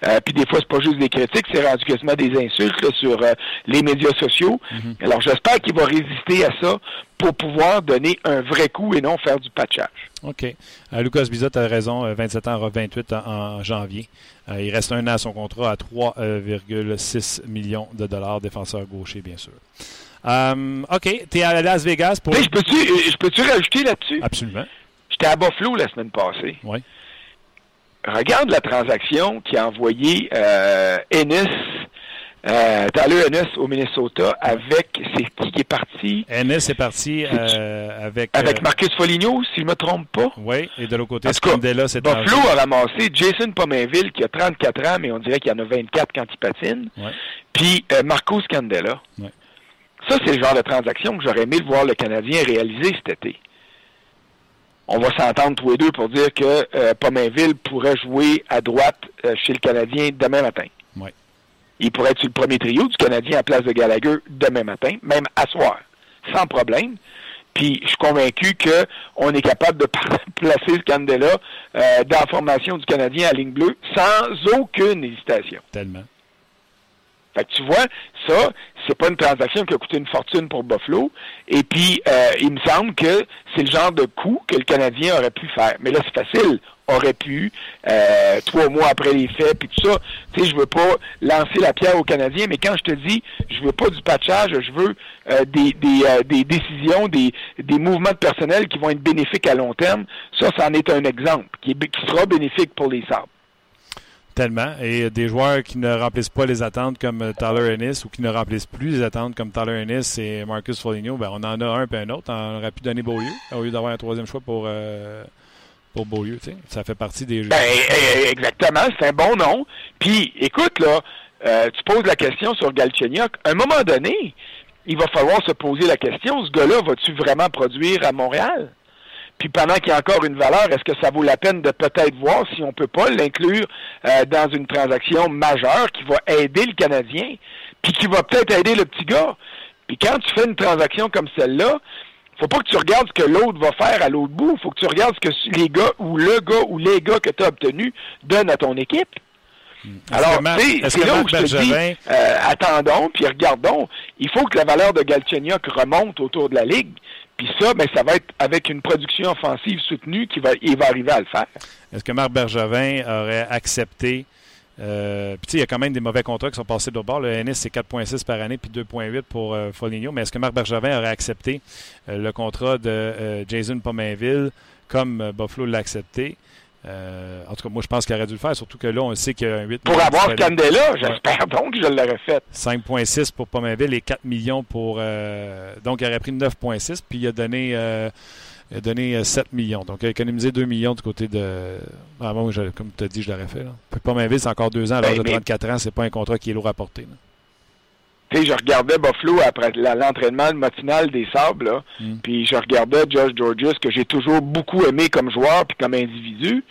Euh, puis des fois, c'est pas juste des critiques, c'est rendu quasiment des insultes là, sur euh, les médias sociaux. Mm-hmm. Alors j'espère qu'il va résister à ça pour pouvoir donner un vrai coup et non faire du patchage. OK. Euh, Lucas Bizot a raison, euh, 27 ans, aura 28 en, en janvier. Euh, il reste un an à son contrat à 3,6 millions de dollars, défenseur gaucher, bien sûr. Euh, OK, tu es à Las Vegas pour... Mais je peux-tu je peux-tu rajouter là-dessus? Absolument. J'étais à Buffalo la semaine passée. Oui. Regarde la transaction qui a envoyé euh, Ennis, euh, Tyler Ennis au Minnesota avec, c'est qui qui est parti? Ennis est parti euh, avec... Avec euh, Marcus Foligno, si je me trompe pas. Oui, et de l'autre côté, Scandella, c'est Buffalo a ramassé Jason Pomainville qui a 34 ans, mais on dirait qu'il y en a 24 quand il patine. Ouais. Puis euh, Marco Scandella. Ouais. Ça, c'est le genre de transaction que j'aurais aimé le voir le Canadien réaliser cet été. On va s'entendre tous les deux pour dire que euh, Pomainville pourrait jouer à droite euh, chez le Canadien demain matin. Ouais. Il pourrait être sur le premier trio du Canadien à place de Gallagher demain matin, même à soir, sans problème. Puis je suis convaincu qu'on est capable de [LAUGHS] placer Scandella euh, dans la formation du Canadien à ligne bleue sans aucune hésitation. Tellement. Fait que tu vois, ça, c'est pas une transaction qui a coûté une fortune pour Buffalo. Et puis, euh, il me semble que c'est le genre de coup que le Canadien aurait pu faire. Mais là, c'est facile. Aurait pu, euh, trois mois après les faits, puis tout ça. Tu sais, je veux pas lancer la pierre au Canadien, mais quand je te dis, je veux pas du patchage, je veux euh, des, des, euh, des décisions, des, des mouvements de personnel qui vont être bénéfiques à long terme. Ça, c'en est un exemple qui, est, qui sera bénéfique pour les Sabres. Tellement. Et des joueurs qui ne remplissent pas les attentes comme euh, Tyler Ennis ou qui ne remplissent plus les attentes comme Tyler Ennis et Marcus Foligno, ben, on en a un puis un autre. On aurait pu donner Beaulieu au lieu d'avoir un troisième choix pour, euh, Beaulieu. Ça fait partie des jeux. Ben, eh, exactement, c'est un bon nom. Puis, écoute, là, euh, tu poses la question sur Galchenyuk. À un moment donné, il va falloir se poser la question, ce gars-là, va-tu vraiment produire à Montréal? Puis pendant qu'il y a encore une valeur, est-ce que ça vaut la peine de peut-être voir si on peut pas l'inclure euh, dans une transaction majeure qui va aider le Canadien, puis qui va peut-être aider le petit gars? Puis quand tu fais une transaction comme celle-là, faut pas que tu regardes ce que l'autre va faire à l'autre bout. faut que tu regardes ce que les gars ou le gars ou les gars que tu as obtenus donnent à ton équipe. Alors, c'est là où je te dis, euh, attendons, puis regardons. Il faut que la valeur de Galchenyuk remonte autour de la Ligue. Puis ça, ben, ça va être avec une production offensive soutenue qu'il va, il va arriver à le faire. Est-ce que Marc Bergevin aurait accepté. Euh, puis il y a quand même des mauvais contrats qui sont passés de bord. Le NS, c'est 4,6 par année, puis 2,8 pour euh, Foligno. Mais est-ce que Marc Bergevin aurait accepté euh, le contrat de euh, Jason Pomainville comme Buffalo l'a accepté? Euh, en tout cas, moi, je pense qu'il aurait dû le faire, surtout que là, on sait qu'il y a un 8 Pour avoir. Scandella, j'espère donc que je l'aurais fait. 5,6 pour Pomainville et 4 millions pour. euh, donc, il aurait pris 9,6 puis il a donné, euh, il a donné euh, 7 millions. Donc, il a économisé 2 millions du côté de. Ah, moi, je- comme tu as dit, je l'aurais fait. Là. C'est encore 2 ans à l'âge Ben, de mais- 34 ans. C'est pas un contrat qui est lourd à porter. là. Tu sais, je regardais Buffalo après l'entraînement matinal des Sables, là, Mm. puis je regardais Josh Georges, que j'ai toujours beaucoup aimé comme joueur puis comme individu.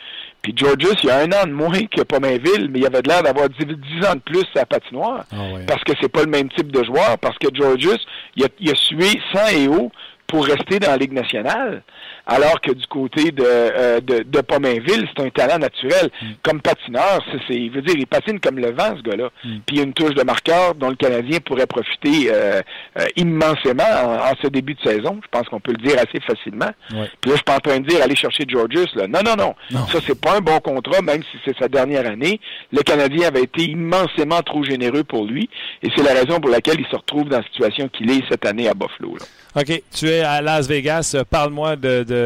Puis Georges, il y a un an de moins que Pomainville, mais il avait de l'air d'avoir 10, 10 ans de plus à patinoire. Ah. Parce que c'est pas le même type de joueur, parce que Georges, il a, il a sué sang et eau pour rester dans la Ligue nationale, alors que du côté de, euh, de, de Pomainville, c'est un talent naturel. Comme patineur, c'est, c'est- il veut dire, il patine comme le vent, ce gars-là. Mm. Puis il y a une touche de marqueur dont le Canadien pourrait profiter euh, euh, immensément en, en ce début de saison. Je pense qu'on peut le dire assez facilement. Puis là, je suis pas en train de dire aller chercher Georges. Là. Non, non, non, Non. Ça, c'est pas un bon contrat, même si c'est sa dernière année. Le Canadien avait été immensément trop généreux pour lui. Et c'est la raison pour laquelle il se retrouve dans la situation qu'il est cette année à Buffalo. Là. OK. Tu es à Las Vegas. Parle-moi de, de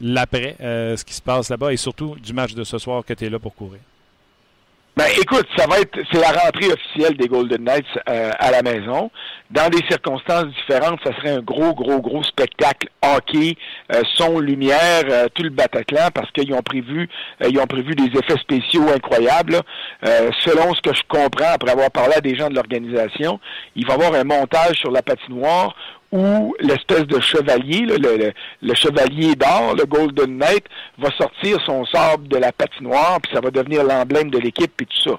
l'après, euh, ce qui se passe là-bas et surtout du match de ce soir que tu es là pour courir. Ben, écoute, ça va être, c'est la rentrée officielle des Golden Knights euh, à la maison. Dans des circonstances différentes, ça serait un gros, gros, gros spectacle hockey, euh, son, lumière, euh, tout le Bataclan, parce qu'ils ont prévu, euh, ils ont prévu des effets spéciaux incroyables. Euh, selon ce que je comprends après avoir parlé à des gens de l'organisation, il va y avoir un montage sur la patinoire où l'espèce de chevalier, le, chevalier d'or, le Golden Knight, va sortir son sable de la patinoire, puis ça va devenir l'emblème de l'équipe, et tout ça.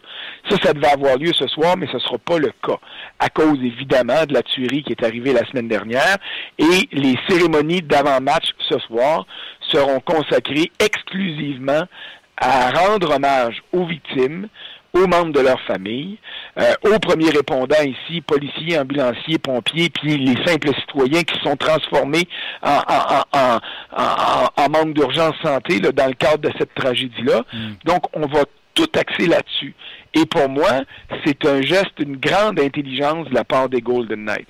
Ça, ça devait avoir lieu ce soir, mais ce ne sera pas le cas, à cause évidemment de la tuerie qui est arrivée la semaine dernière, et les cérémonies d'avant-match ce soir seront consacrées exclusivement à rendre hommage aux victimes, aux membres de leur famille, euh, aux premiers répondants ici, policiers, ambulanciers, pompiers, puis les simples citoyens qui sont transformés en, en, en, en membres d'urgence santé là, dans le cadre de cette tragédie-là. Mm. Donc, on va tout axer là-dessus. Et pour moi, c'est un geste, une grande intelligence de la part des Golden Knights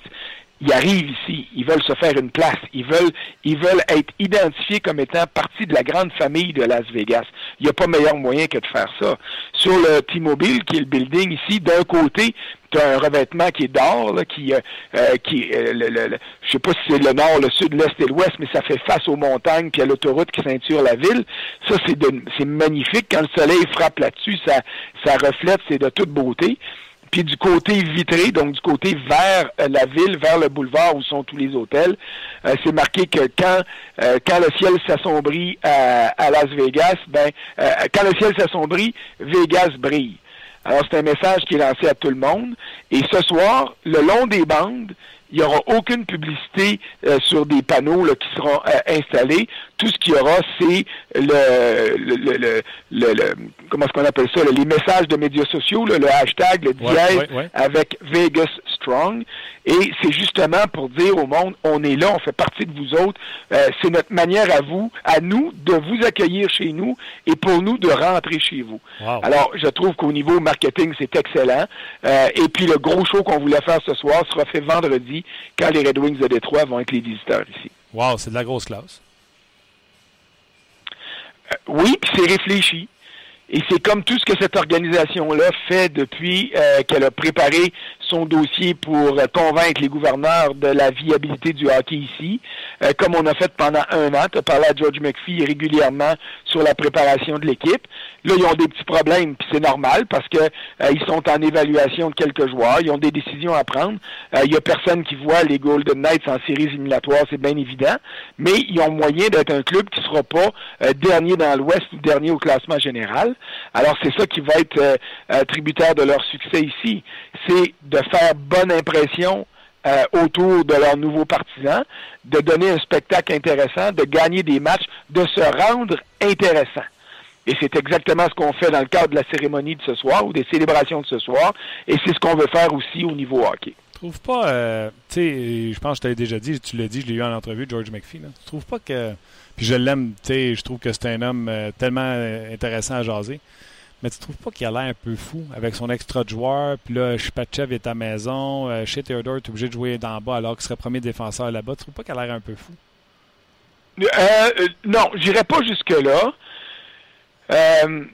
ils arrivent ici, ils veulent se faire une place, ils veulent, ils veulent être identifiés comme étant partie de la grande famille de Las Vegas. Il n'y a pas meilleur moyen que de faire ça. Sur le T-Mobile, qui est le building ici, d'un côté, tu as un revêtement qui est d'or, qui, euh, euh qui euh, le, le, je sais pas si c'est le nord, le sud, l'est et l'ouest, mais ça fait face aux montagnes puis à l'autoroute qui ceinture la ville. Ça, c'est magnifique. Quand le soleil frappe là-dessus, ça, ça reflète, c'est de toute beauté. Puis du côté vitré, donc du côté vers euh, la ville, vers le boulevard où sont tous les hôtels, euh, c'est marqué que quand euh, quand le ciel s'assombrit à, à, Las Vegas, ben quand le ciel s'assombrit, Vegas brille. Alors c'est un message qui est lancé à tout le monde. Et ce soir, le long des bandes, il n'y aura aucune publicité sur des panneaux là, qui seront installés. Tout ce qu'il y aura, c'est le, le, le, le, comment est-ce qu'on appelle ça, les messages de médias sociaux, le hashtag, le dièse avec Vegas Strong. Et c'est justement pour dire au monde, on est là, on fait partie de vous autres. Euh, c'est notre manière à vous, à nous, de vous accueillir chez nous et pour nous de rentrer chez vous. Alors, je trouve qu'au niveau marketing, c'est excellent. Euh, et puis, le gros show qu'on voulait faire ce soir sera fait vendredi quand les Red Wings de Détroit vont être les visiteurs ici. Wow, c'est de la grosse classe. Euh, oui, puis c'est réfléchi. Et c'est comme tout ce que cette organisation-là fait depuis euh, qu'elle a préparé son dossier pour euh, convaincre les gouverneurs de la viabilité du hockey ici, euh, comme on a fait pendant un an. Tu as parlé à George McPhee régulièrement sur la préparation de l'équipe. Là, ils ont des petits problèmes, puis c'est normal parce que euh, ils sont en évaluation de quelques joueurs, ils ont des décisions à prendre. Il y a personne qui voit les Golden Knights en séries éliminatoires, c'est bien évident, mais ils ont moyen d'être un club qui sera pas dernier dans l'Ouest ou dernier au classement général. Alors c'est ça qui va être tributaire de leur succès ici. C'est faire bonne impression euh, autour de leurs nouveaux partisans, de donner un spectacle intéressant, de gagner des matchs, de se rendre intéressant. Et c'est exactement ce qu'on fait dans le cadre de la cérémonie de ce soir ou des célébrations de ce soir. Et c'est ce qu'on veut faire aussi au niveau hockey. Tu trouves pas, euh, tu sais, je pense que je t'avais déjà dit, tu l'as dit, je l'ai eu en entrevue, George McPhee. Là. Tu trouves pas que, puis je l'aime, tu sais, je trouve que c'est un homme euh, tellement intéressant à jaser. Mais tu trouves pas qu'il a l'air un peu fou avec son extra de joueur, puis là, Shpachev est à maison, euh, chez Theodore, tu es obligé de jouer d'en bas alors qu'il serait premier défenseur là-bas. Tu trouves pas qu'il a l'air un peu fou? Euh, euh non, j'irai pas jusque-là. Euh,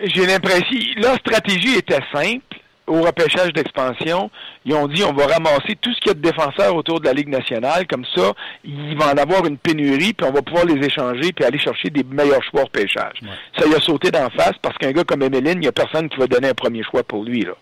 j'ai l'impression. La stratégie était simple au repêchage d'expansion, ils ont dit on va ramasser tout ce qu'il y a de défenseurs autour de la Ligue nationale, comme ça, il va en avoir une pénurie, puis on va pouvoir les échanger, puis aller chercher des meilleurs choix au repêchage. Ça y a sauté d'en face parce qu'un gars comme Emeline, il n'y a personne qui va donner un premier choix pour lui. Là.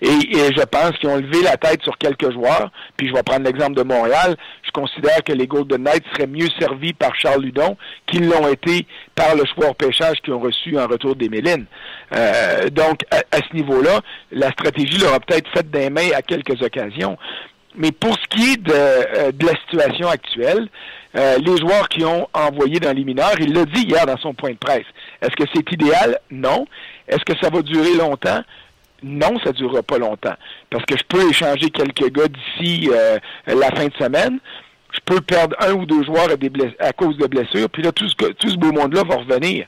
Et, je pense qu'ils ont levé la tête sur quelques joueurs, puis je vais prendre l'exemple de Montréal. Je considère que les Golden Knights seraient mieux servis par Charles Ludon qu'ils l'ont été par le choix au repêchage qu'ils ont reçu en retour d'Emeline. Euh, donc, à, à ce niveau-là, la stratégie leur a peut-être fait des mains à quelques occasions. Mais pour ce qui est de, euh, la situation actuelle, euh, les joueurs qui ont envoyé dans les mineurs, il l'a dit hier dans son point de presse. Est-ce que c'est idéal? Non. Est-ce que ça va durer longtemps? Non, ça ne durera pas longtemps. Parce que je peux échanger quelques gars d'ici euh, la fin de semaine. Je peux perdre un ou deux joueurs à, à cause de blessures. Puis là, tout ce, tout ce beau monde-là va revenir.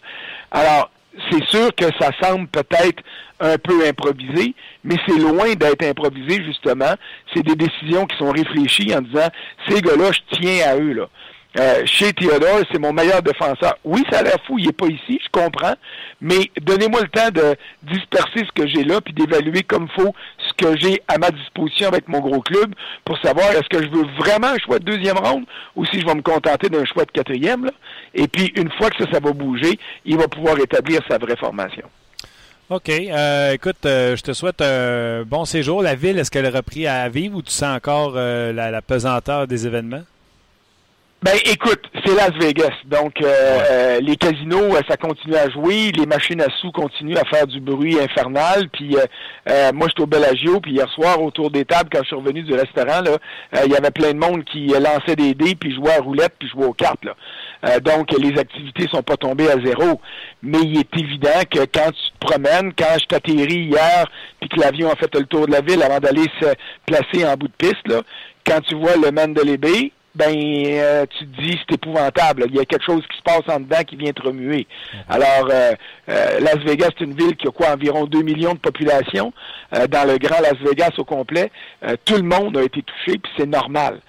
Alors, c'est sûr que ça semble peut-être un peu improvisé, mais c'est loin d'être improvisé, justement. C'est des décisions qui sont réfléchies en disant, ces gars-là, je tiens à eux, là. Euh, chez Theodore, c'est mon meilleur défenseur. Oui, ça a l'air fou, il n'est pas ici, je comprends, mais donnez-moi le temps de disperser ce que j'ai là, puis d'évaluer comme faut que j'ai à ma disposition avec mon gros club pour savoir est-ce que je veux vraiment un choix de deuxième ronde ou si je vais me contenter d'un choix de quatrième. Là. Et puis, une fois que ça, ça va bouger, il va pouvoir établir sa vraie formation. OK. Euh, écoute, euh, je te souhaite un bon séjour. La ville, est-ce qu'elle a repris à vivre ou tu sens encore euh, la, la pesanteur des événements? Ben écoute, c'est Las Vegas, donc euh, euh, les casinos, euh, ça continue à jouer, les machines à sous continuent à faire du bruit infernal. Puis euh, euh, moi, j'étais au Bellagio, puis hier soir autour des tables, quand je suis revenu du restaurant, là, euh, il y avait plein de monde qui lançait des dés, puis jouait à roulette, puis jouait aux cartes. Là. Euh, donc les activités sont pas tombées à zéro, mais il est évident que quand tu te promènes, quand je t'atterris hier, puis que l'avion a fait le tour de la ville avant d'aller se placer en bout de piste, là, quand tu vois le Mandalay Bay, ben euh, tu te dis c'est épouvantable. Il y a quelque chose qui se passe en dedans qui vient te remuer. Alors euh, euh, Las Vegas, c'est une ville qui a quoi environ 2 millions de population. Euh, dans le grand Las Vegas au complet, euh, tout le monde a été touché, puis c'est normal.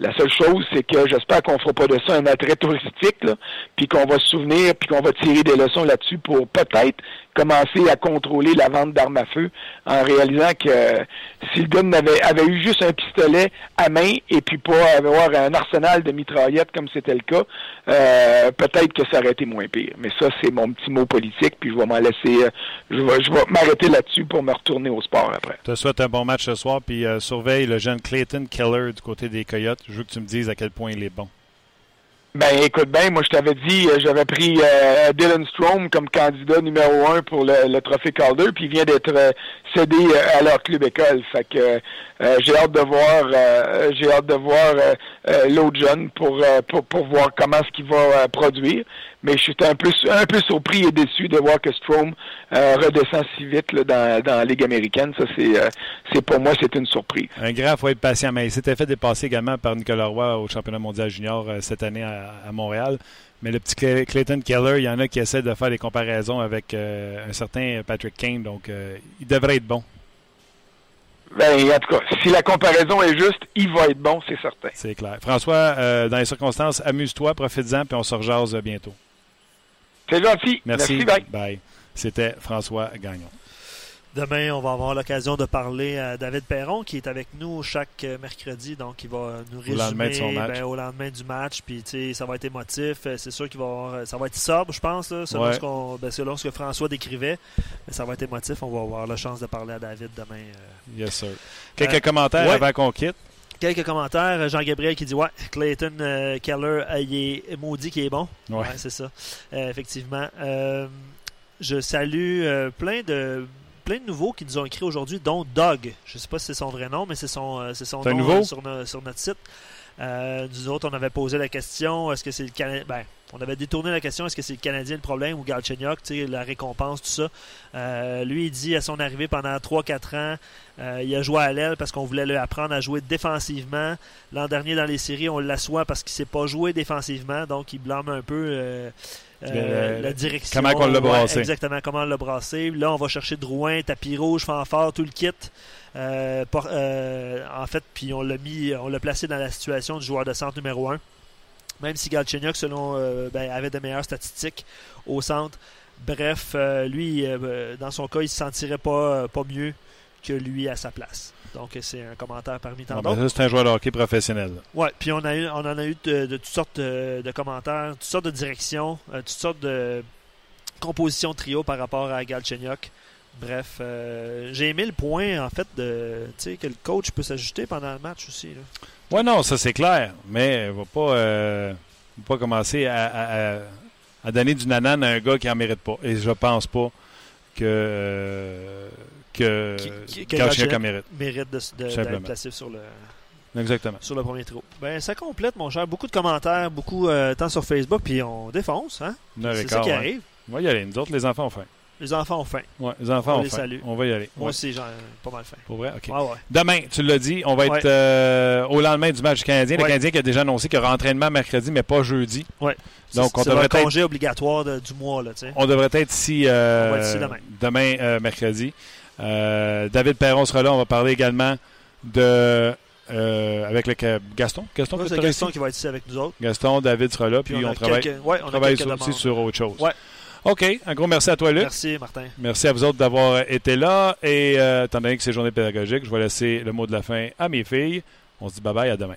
La seule chose, c'est que j'espère qu'on fera pas de ça un attrait touristique, là, puis qu'on va se souvenir, puis qu'on va tirer des leçons là-dessus pour peut-être commencer à contrôler la vente d'armes à feu en réalisant que euh, si le gars avait, avait eu juste un pistolet à main et puis pas avoir un arsenal de mitraillettes comme c'était le cas, euh, peut-être que ça aurait été moins pire. Mais ça, c'est mon petit mot politique, puis je vais m'en laisser, euh, je vais, je vais m'arrêter là-dessus pour me retourner au sport après. Je te souhaite un bon match ce soir, puis euh, surveille le jeune Clayton Keller du côté des Coyotes. Je veux que tu me dises à quel point il est bon. Ben écoute bien, moi je t'avais dit, euh, j'avais pris euh, Dylan Strom comme candidat numéro un pour le, le trophée Calder, puis il vient d'être euh, cédé euh, à leur club école. Fait que euh, j'ai hâte de voir, j'ai hâte de voir l'autre jeune pour, pour pour voir comment ce qu'il va produire. Mais je suis un peu un peu surpris et déçu de voir que Strom redescend si vite là, dans, dans la Ligue américaine. Ça c'est c'est pour moi c'est une surprise. Un il faut être patient, mais il s'était fait dépasser également par Nicolas Roy au championnat mondial junior cette année à, à Montréal. Mais le petit Clay- Clayton Keller, il y en a qui essaient de faire des comparaisons avec euh, un certain Patrick Kane, donc euh, il devrait être bon. Ben en tout cas, si la comparaison est juste, il va être bon, c'est certain. C'est clair. François, euh, dans les circonstances, amuse-toi, profite-en, puis on se rejase bientôt. C'est gentil. Merci. bye. Bye. C'était François Gagnon. Demain, on va avoir l'occasion de parler à David Perron, qui est avec nous chaque euh, mercredi. Donc, il va nous résumer lendemain de son match. ben, au lendemain du match. Puis, tu sais, ça va être émotif. Euh, C'est sûr qu'il va avoir, euh, ça va être sobre, je pense, là, selon, Ouais. ce qu'on- ben, selon ce que François décrivait. Mais ça va être émotif. On va avoir la chance de parler à David demain. euh. Yes, sir. Quelques Euh, commentaires ouais. avant qu'on quitte? Quelques commentaires. Jean-Gabriel qui dit Ouais, Clayton euh, Keller, il est maudit qui est bon. Ouais. Ouais, c'est ça. Effectivement. Je salue plein de plein de nouveaux qui nous ont écrit aujourd'hui, dont Doug. Je ne sais pas si c'est son vrai nom, mais c'est son, euh, son nom euh, sur, no- sur notre site. Euh, nous autres, on avait posé la question est-ce que c'est le Canadien ben, On avait détourné la question est-ce que c'est le Canadien le problème ou Galchenyuk, tu sais, la récompense, tout ça. Euh, lui, il dit à son arrivée pendant 3-4 ans, euh, il a joué à l'aile parce qu'on voulait lui apprendre à jouer défensivement. L'an dernier, dans les séries, on l'assoit parce qu'il ne sait pas jouer défensivement, donc il blâme un peu euh, la direction. comment qu'on l'a Ouais, brassé. exactement, comment on l'a brassé. Là, on va chercher Drouin, tapis rouge, fanfare, tout le kit. Euh, euh, en fait, puis on l'a mis, on l'a placé dans la situation du joueur de centre numéro 1. Même si Galchenyuk, selon, ben, avait de meilleures statistiques au centre. Bref, lui, dans son cas, il se sentirait pas, pas mieux que lui à sa place. Donc, c'est un commentaire parmi tant d'autres. ben, ça, c'est un joueur de hockey professionnel. Ouais, puis on, a eu, on en a eu de, de toutes sortes de, de commentaires, toutes sortes de directions, euh, toutes sortes de compositions de trio par rapport à Galchenyuk. Bref, euh, j'ai aimé le point, en fait, de que le coach peut s'ajuster pendant le match aussi. Ouais, non, ça c'est clair. Mais il va pas, euh, va pas commencer à, à- à- à donner du nanan à un gars qui en mérite pas. Et je pense pas que, euh, que, Qui- que Galchenyuk mérite. Mérite de, de- d'être placé sur le, Exactement. sur le premier trio. Ben, ça complète, mon cher. Beaucoup de commentaires, beaucoup euh, tant sur Facebook, puis on défonce. Hein? C'est ça qui ouais. arrive. On va y aller. Nous autres, les enfants ont faim. Les enfants ont faim. Ouais, les enfants On ont les faim. salue. On va y aller. Moi Ouais. aussi, j'ai pas mal faim. Pour vrai? OK. Ouais, ouais. Demain, tu l'as dit, on va être euh, au lendemain du match du Canadien. Le. Canadien qui a déjà annoncé qu'il y aura entraînement mercredi, mais pas jeudi. Ouais. Donc, C'est- on c'est devrait être- congé obligatoire de- du mois. Là, tu sais. On devrait être ici, euh, On va être ici demain. euh, mercredi. Euh, David Perron sera là. On va parler également de euh, avec le Gaston. Gaston, Ouais, Gaston qui va être ici avec nous autres. Gaston, David sera là, puis, Puis on, travaille, quelques- ouais, on a travaille quelques aussi sur autre chose. Ouais. OK. Un gros merci à toi, Luc. Merci, Martin. Merci à vous autres d'avoir été là. Et euh, étant donné que c'est journée pédagogique, je vais laisser le mot de la fin à mes filles. On se dit bye bye, à demain.